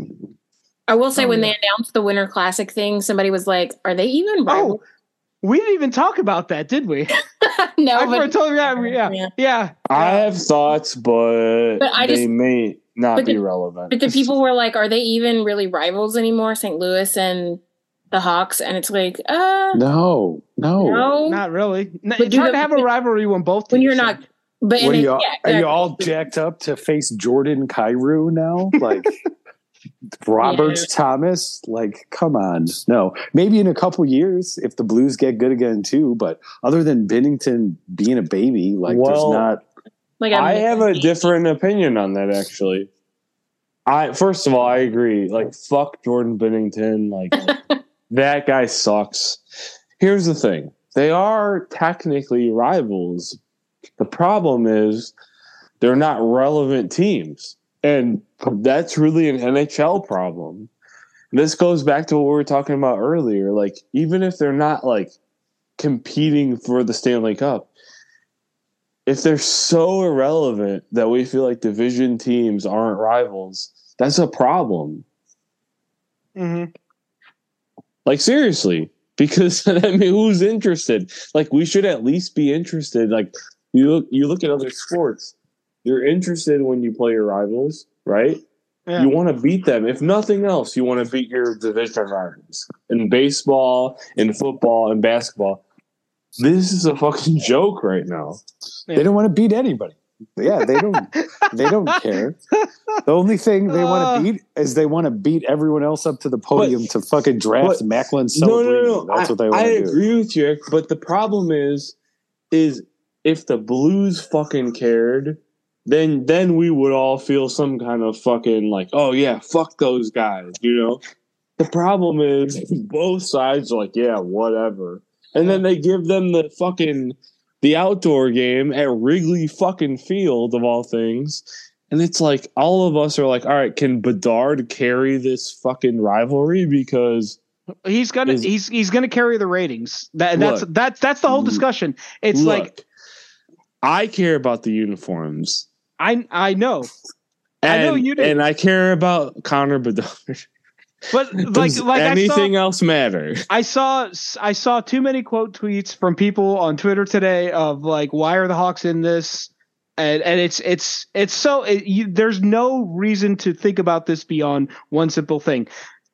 I will say Oh, when yeah. they announced the Winter Classic thing, somebody was like, "Are they even?" Oh, rival-" we didn't even talk about that, did we? *laughs* no, I but totally, yeah, yeah, Yeah. yeah. I have thoughts, but, But I they just- may not be the- relevant. but the *laughs* people were like, "Are they even really rivals anymore?" St. Louis and the Hawks, and it's like, uh, No, no. no. Not really. No, But it's do hard the- to have a rivalry when both when you're not, but What are it- you, all, yeah, are you all jacked up to face Jordan Kyrou now? Like *laughs* Roberts Yeah. Thomas? Like, come on. No. Maybe in a couple years if the Blues get good again too. But other than Binnington being a baby, like Well, there's not Like I I'm- have a different opinion on that actually. I first of all, I agree. Like fuck Jordan Binnington. Like *laughs* that guy sucks. Here's the thing: they are technically rivals. The problem is they're not relevant teams, and that's really an NHL problem. This goes back to what we were talking about earlier. Like even if they're not like competing for the Stanley Cup, if they're so irrelevant that we feel like division teams aren't rivals, that's a problem. Mhm. Like seriously, because *laughs* I mean, who's interested? Like we should at least be interested. Like you look, you look at other sports. You're interested when you play your rivals, right? Yeah. You want to beat them. If nothing else, you want to beat your division rivals in baseball, in football, in basketball. This is a fucking joke right now. they don't want to beat anybody. Yeah, they don't they don't *laughs* care. The only thing they Uh. want to beat is they want to beat everyone else up to the podium to fucking draft but- Macklin No, no, Celebrini. no. That's I, what they want I to do. agree with you, but the problem is, is if the Blues fucking cared, then then we would all feel some kind of fucking like, oh yeah, fuck those guys, you know. The problem is both sides are like, yeah, whatever, and then they give them the fucking the outdoor game at Wrigley fucking Field of all things. And it's like all of us are like, all right, can Bedard carry this fucking rivalry? Because He's gonna is- he's he's gonna carry the ratings. That that's Look. that's that's the whole discussion. It's Look, like I care about the uniforms. I I know, I And, know you do. And I care about Connor Bedard. but like Does like anything I saw, else matter? I saw I saw too many quote tweets from people on Twitter today of like why are the Hawks in this and and it's it's it's so it, you, there's no reason to think about this beyond one simple thing.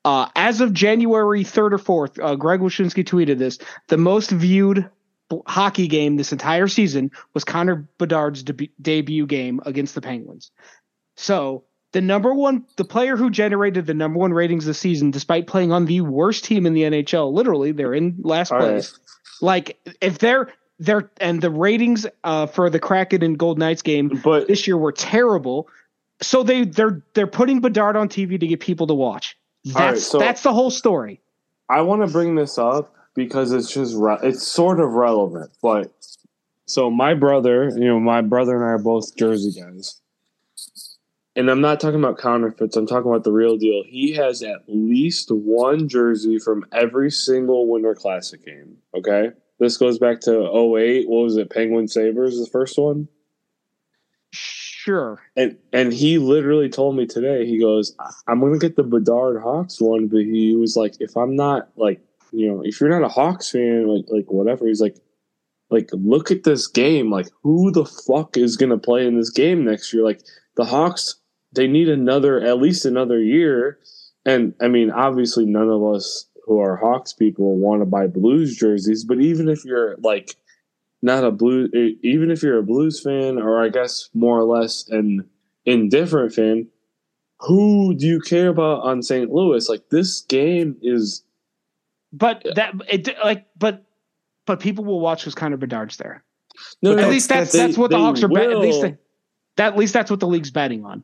Uh, as of January 3rd or 4th, uh, Greg Wyshynski tweeted this. The most viewed hockey game this entire season was Connor Bedard's deb- debut game against the Penguins. So the number one, the player who generated the number one ratings this season, despite playing on the worst team in the NHL, literally they're in last All right. place. Like if they're they're and the ratings uh, for the Kraken and Gold Knights game But this year were terrible. So they they're they're putting Bedard on TV to get people to watch. That's All right, so- that's the whole story. I want to bring this up because it's just re- it's sort of relevant. But so my brother, you know, my brother and I are both Jersey guys. and I'm not talking about counterfeits, I'm talking about the real deal. He has at least one jersey from every single Winter Classic game. Okay. This goes back to 08. What was it? Penguin Sabres, the first one? Sure. And and he literally told me today, he goes, I'm gonna get the Bedard Hawks one, but he was like, if I'm not like, you know, if you're not a Hawks fan, like like whatever, he's like, like look at this game. Like who the fuck is gonna play in this game next year? Like the Hawks, they need another at least another year. And I mean, obviously none of us who are Hawks people want to buy Blues jerseys, but even if you're like not a blue even if you're a blues fan or i guess more or less an indifferent fan who do you care about on st louis like this game is but that it like but but people will watch because Connor Bedard's there. No, no, at least that's that's, what the Hawks are betting. At least they, that at least that's what the league's betting on.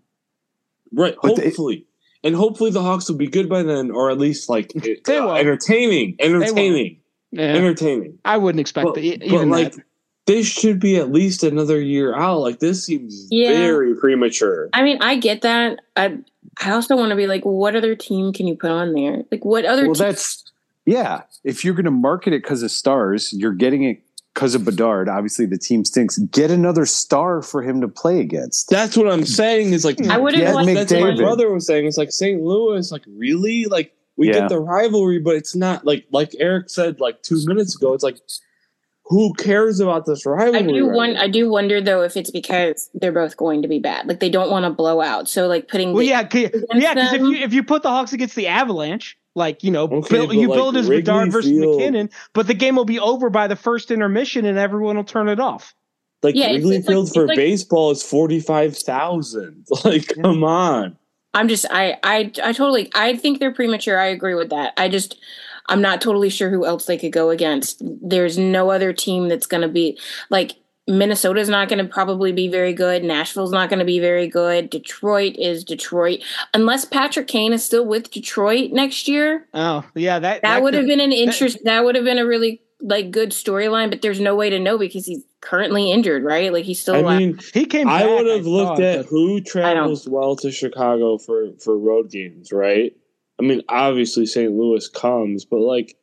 Right. But hopefully, they, and hopefully the Hawks will be good by then, or at least like *laughs* uh, entertaining, entertaining, yeah. entertaining. I wouldn't expect but, that. Even but like that this should be at least another year out. Like this seems yeah. very premature. I mean, I get that. I I also want to be like, what other team can you put on there? Like, what other? Well, that's yeah. If you're going to market it because of stars, you're getting it because of Bedard. Obviously, the team stinks. Get another star for him to play against. That's what I'm saying. Is like I would have. Like, that's what my brother was saying. It's like St. Louis. Like really, like we yeah. get the rivalry, but it's not like like Eric said like two minutes ago. It's like who cares about this rivalry? I do right I do wonder though if it's because they're both going to be bad. Like they don't want to blow out. So like putting well, yeah, yeah, because if you if you put the Hawks against the Avalanche, like you know, okay, build, you like build as Bedard versus Field. MacKinnon, but the game will be over by the first intermission, and everyone will turn it off. Like yeah, Wrigley it's, it's Field like, for like, baseball is forty five thousand. *laughs* Like, come on. I'm just I I I totally I think they're premature. I agree with that. I just I'm not totally sure who else they could go against. There's no other team that's going to be like Minnesota's not going to probably be very good. Nashville's not going to be very good. Detroit is Detroit, unless Patrick Kane is still with Detroit next year. Oh, yeah, that that, that would have been an interest. That, that would have been a really like good storyline, but there's no way to know because he's currently injured, right? Like he's still. I mean, he came. I would have looked thought, at who travels well to Chicago for for road games, right? I mean, obviously St. Louis comes, but like,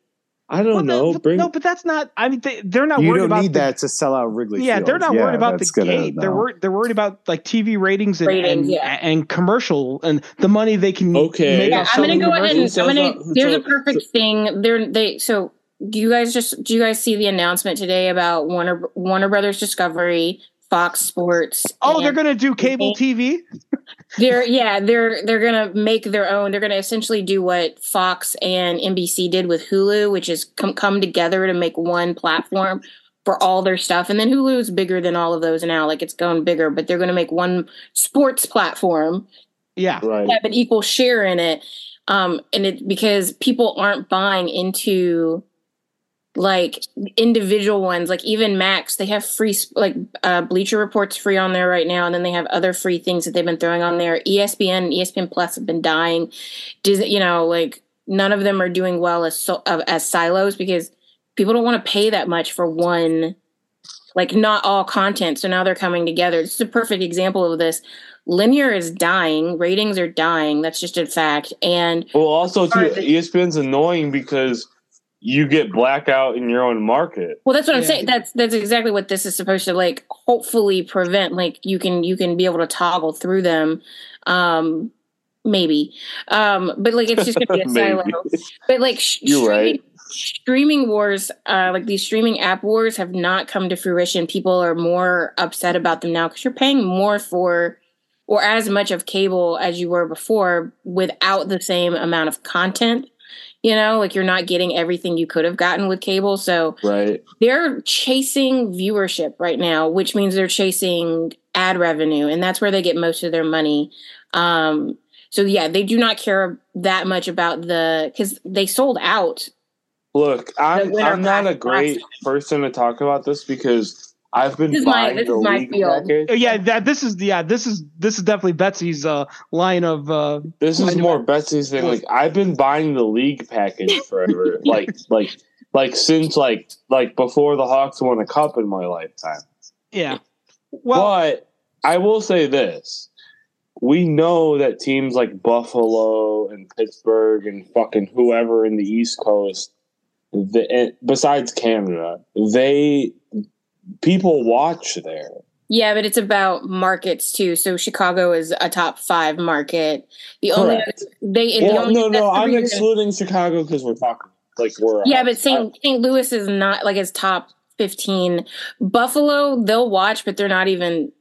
I don't well, know. bring, no, but that's not. I mean, they, are not. You worried don't about need the, that to sell out Wrigley. Yeah, Field. they're not yeah, worried about the gate. They're worried. They're worried about like TV ratings and ratings, and, yeah. and, commercial and the money they can. Okay, yeah, I'm gonna go ahead and I'm gonna. There's a perfect thing. They're they so. Do you guys just do you guys see the announcement today about Warner Warner Brothers Discovery Fox Sports. Oh, they're going to do cable TV. They're yeah, they're they're going to make their own. They're going to essentially do what Fox and NBC did with Hulu, which is come come together to make one platform for all their stuff. And then Hulu is bigger than all of those now. Like it's going bigger, but they're going to make one sports platform. Yeah, right. Have an equal share in it. Um, and it because people aren't buying into like individual ones like even max they have free like uh, bleacher reports free on there right now and then they have other free things that they've been throwing on there. Espn and espn plus have been dying. Disney, you know like none of them are doing well as so, uh, as silos because people don't want to pay that much for one like not all content so now they're coming together. Is a perfect example of this. Linear is dying ratings are dying that's just a fact and well also too espn's annoying because you get blackout in your own market. Well, that's what I'm saying. That's that's exactly what this is supposed to like hopefully prevent. Like you can you can be able to toggle through them. Um maybe. Um but like it's just gonna be a *laughs* silo. But like sh- You're streaming, right. streaming wars, uh like these streaming app wars have not come to fruition. People are more upset about them now because you're paying more for or as much of cable as you were before without the same amount of content you know like you're not getting everything you could have gotten with cable. So right. they're chasing viewership right now which means they're chasing ad revenue and that's where they get most of their money. Um so yeah they do not care that much about the because they sold out. Look i'm, I'm not a great person to talk about this because I've been buying my, the league package. Yeah, that this is yeah, this is this is definitely Betsy's uh, line of. Uh, this is more Betsy's thing. Like I've been buying the league package forever. *laughs* like like like since like like before the Hawks won a cup in my lifetime. Yeah. Well, but I will say this: we know that teams like Buffalo and Pittsburgh and fucking whoever in the East Coast, the, besides Canada, they people watch there. Yeah, but it's about markets too. So Chicago is a top five market. The only they well, the only, no no I'm excluding Chicago because we're talking like we're yeah, but St. St. Louis is not like his top fifteen. Buffalo they'll watch, but they're not even.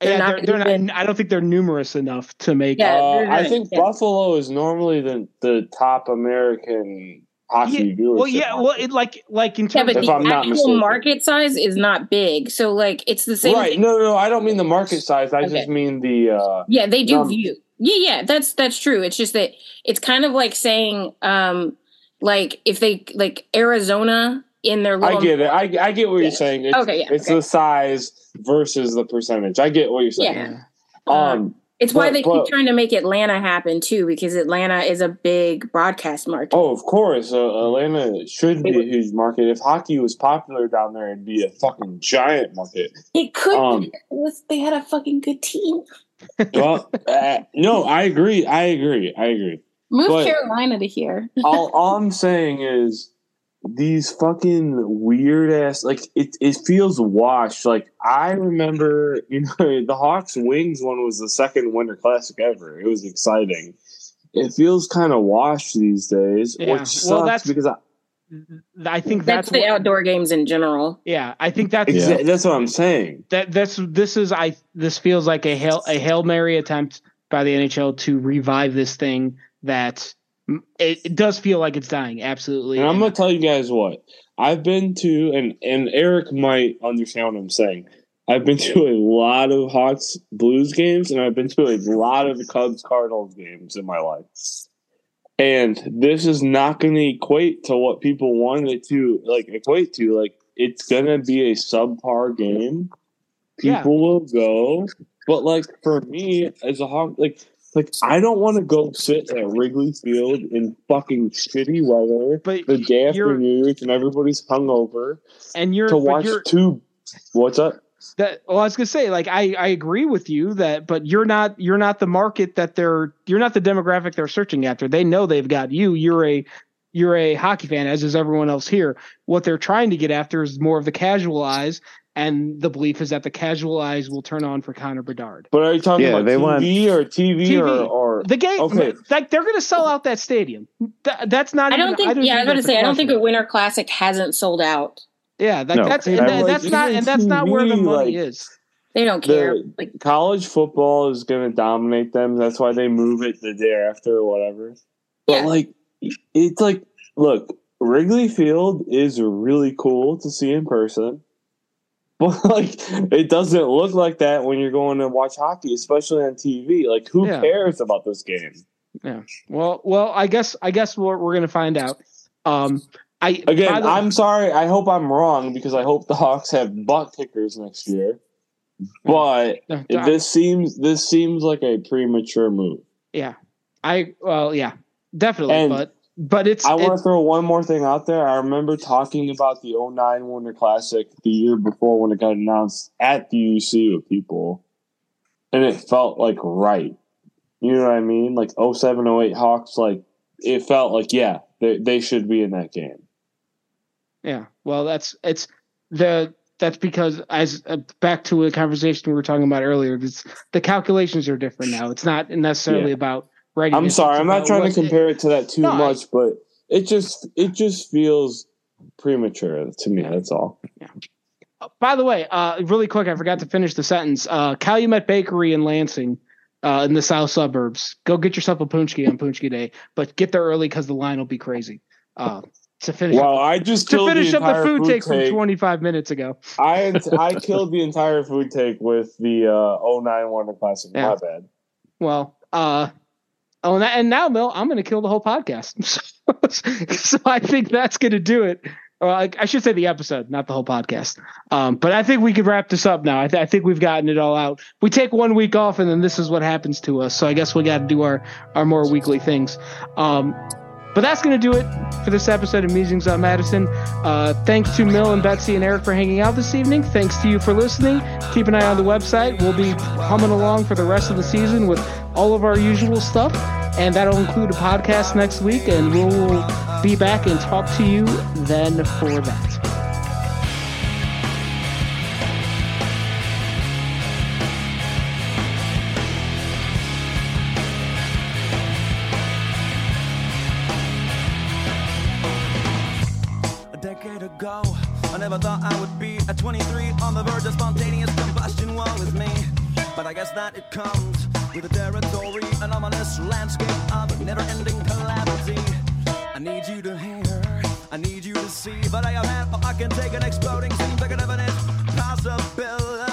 They're yeah, not they're, they're not. I don't think they're numerous enough to make. Yeah, uh, I think yeah. Buffalo is normally the the top American hockey yeah, Well, yeah, well, it like like in terms yeah, but of the actual market size is not big, so like it's the same. Right? No, no, no, I don't mean the market size. I okay. just mean the. uh Yeah, they do view. Yeah, yeah, that's that's true. It's just that it's kind of like saying, um like if they like Arizona in their. I get it. I I get what yeah. you're saying. It's, okay, yeah, it's okay. the size versus the percentage. I get what you're saying. Yeah. Um, it's why they but, keep trying to make Atlanta happen too, because Atlanta is a big broadcast market. Oh, of course, uh, Atlanta should be a huge market. If hockey was popular down there, it'd be a fucking giant market. It could. Um, they had a fucking good team. well, uh, no, I agree. I agree. I agree. Move but Carolina to here. all, all *laughs* I'm saying is these fucking weird ass like it it feels washed. Like I remember, you know, *laughs* the Hawks Wings one was the second Winter Classic ever. It was exciting. It feels kind of washed these days, yeah. which sucks well, that's, because I. I think that's, that's the what, outdoor games in general. Yeah, I think that's yeah. that's what I'm saying. That that's this is I this feels like a hail a hail mary attempt by the NHL to revive this thing that it, it, does feel like it's dying. Absolutely. And I'm gonna tell you guys what I've been to, and and Eric might understand what I'm saying. I've been to a lot of Hawks Blues games, and I've been to a lot of the Cubs Cardinals games in my life. And this is not going to equate to what people want it to like equate to. Like it's going to be a subpar game. People yeah. will go, but like for me as a Hawk, like like I don't want to go sit at Wrigley Field in fucking shitty weather but the day after New Year's and everybody's hungover, and you're to watch two. What's up? That well, I was gonna say, like I I agree with you that, but you're not you're not the market that they're you're not the demographic they're searching after. They know they've got you. You're a you're a hockey fan, as is everyone else here. What they're trying to get after is more of the casual eyes and the belief is that the casual eyes will turn on for Connor Bedard. But are you talking yeah, about they TV want, or TV, TV, Or, or the game? Okay. like they're going to sell out that stadium. That, that's not. I don't even, think. I don't yeah, I was going to say. I don't think a Winter Classic hasn't sold out. Yeah, that, no, that's and that, that's not and that's not where the money like, is. They don't care. The, like college football is going to dominate them. That's why they move it the day after or whatever. But yeah. like, it's like, look, Wrigley Field is really cool to see in person *laughs* but like it doesn't look like that when you're going to watch hockey, especially on TV. Like who yeah. cares about this game? Yeah. Well, well, I guess I guess we're we're gonna find out. Um, I again, I'm sorry. I hope I'm wrong because I hope the Hawks have butt kickers next year. But this seems this seems like a premature move. Yeah, I well, yeah, definitely. And but but it's. I want to throw one more thing out there. I remember talking about the 09 Winter Classic the year before when it got announced at the UC with people, and it felt like right. You know what I mean? Like 07, 08 Hawks, like it felt like yeah, they they should be in that game. Yeah, well, that's it's the that's because as uh, back to a conversation we were talking about earlier. It's, the calculations are different now. It's not necessarily yeah. about I'm sorry, I'm not trying to compare it, it to that too no, much, I, but it just it just feels premature to me. That's all. Yeah. Uh, by the way, uh, really quick, I forgot to finish the sentence. Uh, Calumet Bakery in Lansing, uh, in the south suburbs. Go get yourself a punchki on punchki day, but get there early because the line will be crazy. Uh, to finish. Well, up, I just to finish the up the food, food take, take, from 25 minutes ago. I *laughs* I killed the entire food take with the uh, 09 Wonder Classic. Yeah. My bad. Well, uh, Oh, and, that, and now, Mel, I'm going to kill the whole podcast. *laughs* so, I think that's going to do it. Well, I, I, should say the episode, not the whole podcast. Um, but I think we could wrap this up now. I, th- I, think we've gotten it all out. We take one week off, and then this is what happens to us. So I guess we got to do our our more weekly things. Um, But that's going to do it for this episode of Musings on Madison. Uh, thanks to Mil and Betsy and Eric for hanging out this evening. Thanks to you for listening. Keep an eye on the website. We'll be humming along for the rest of the season with all of our usual stuff. And that'll include a podcast next week. And we'll be back and talk to you then for that. But I guess that it comes with the territory, an ominous landscape of never-ending calamity. I need you to hear, I need you to see, but I am half I can take an exploding scene bigger than it possibility.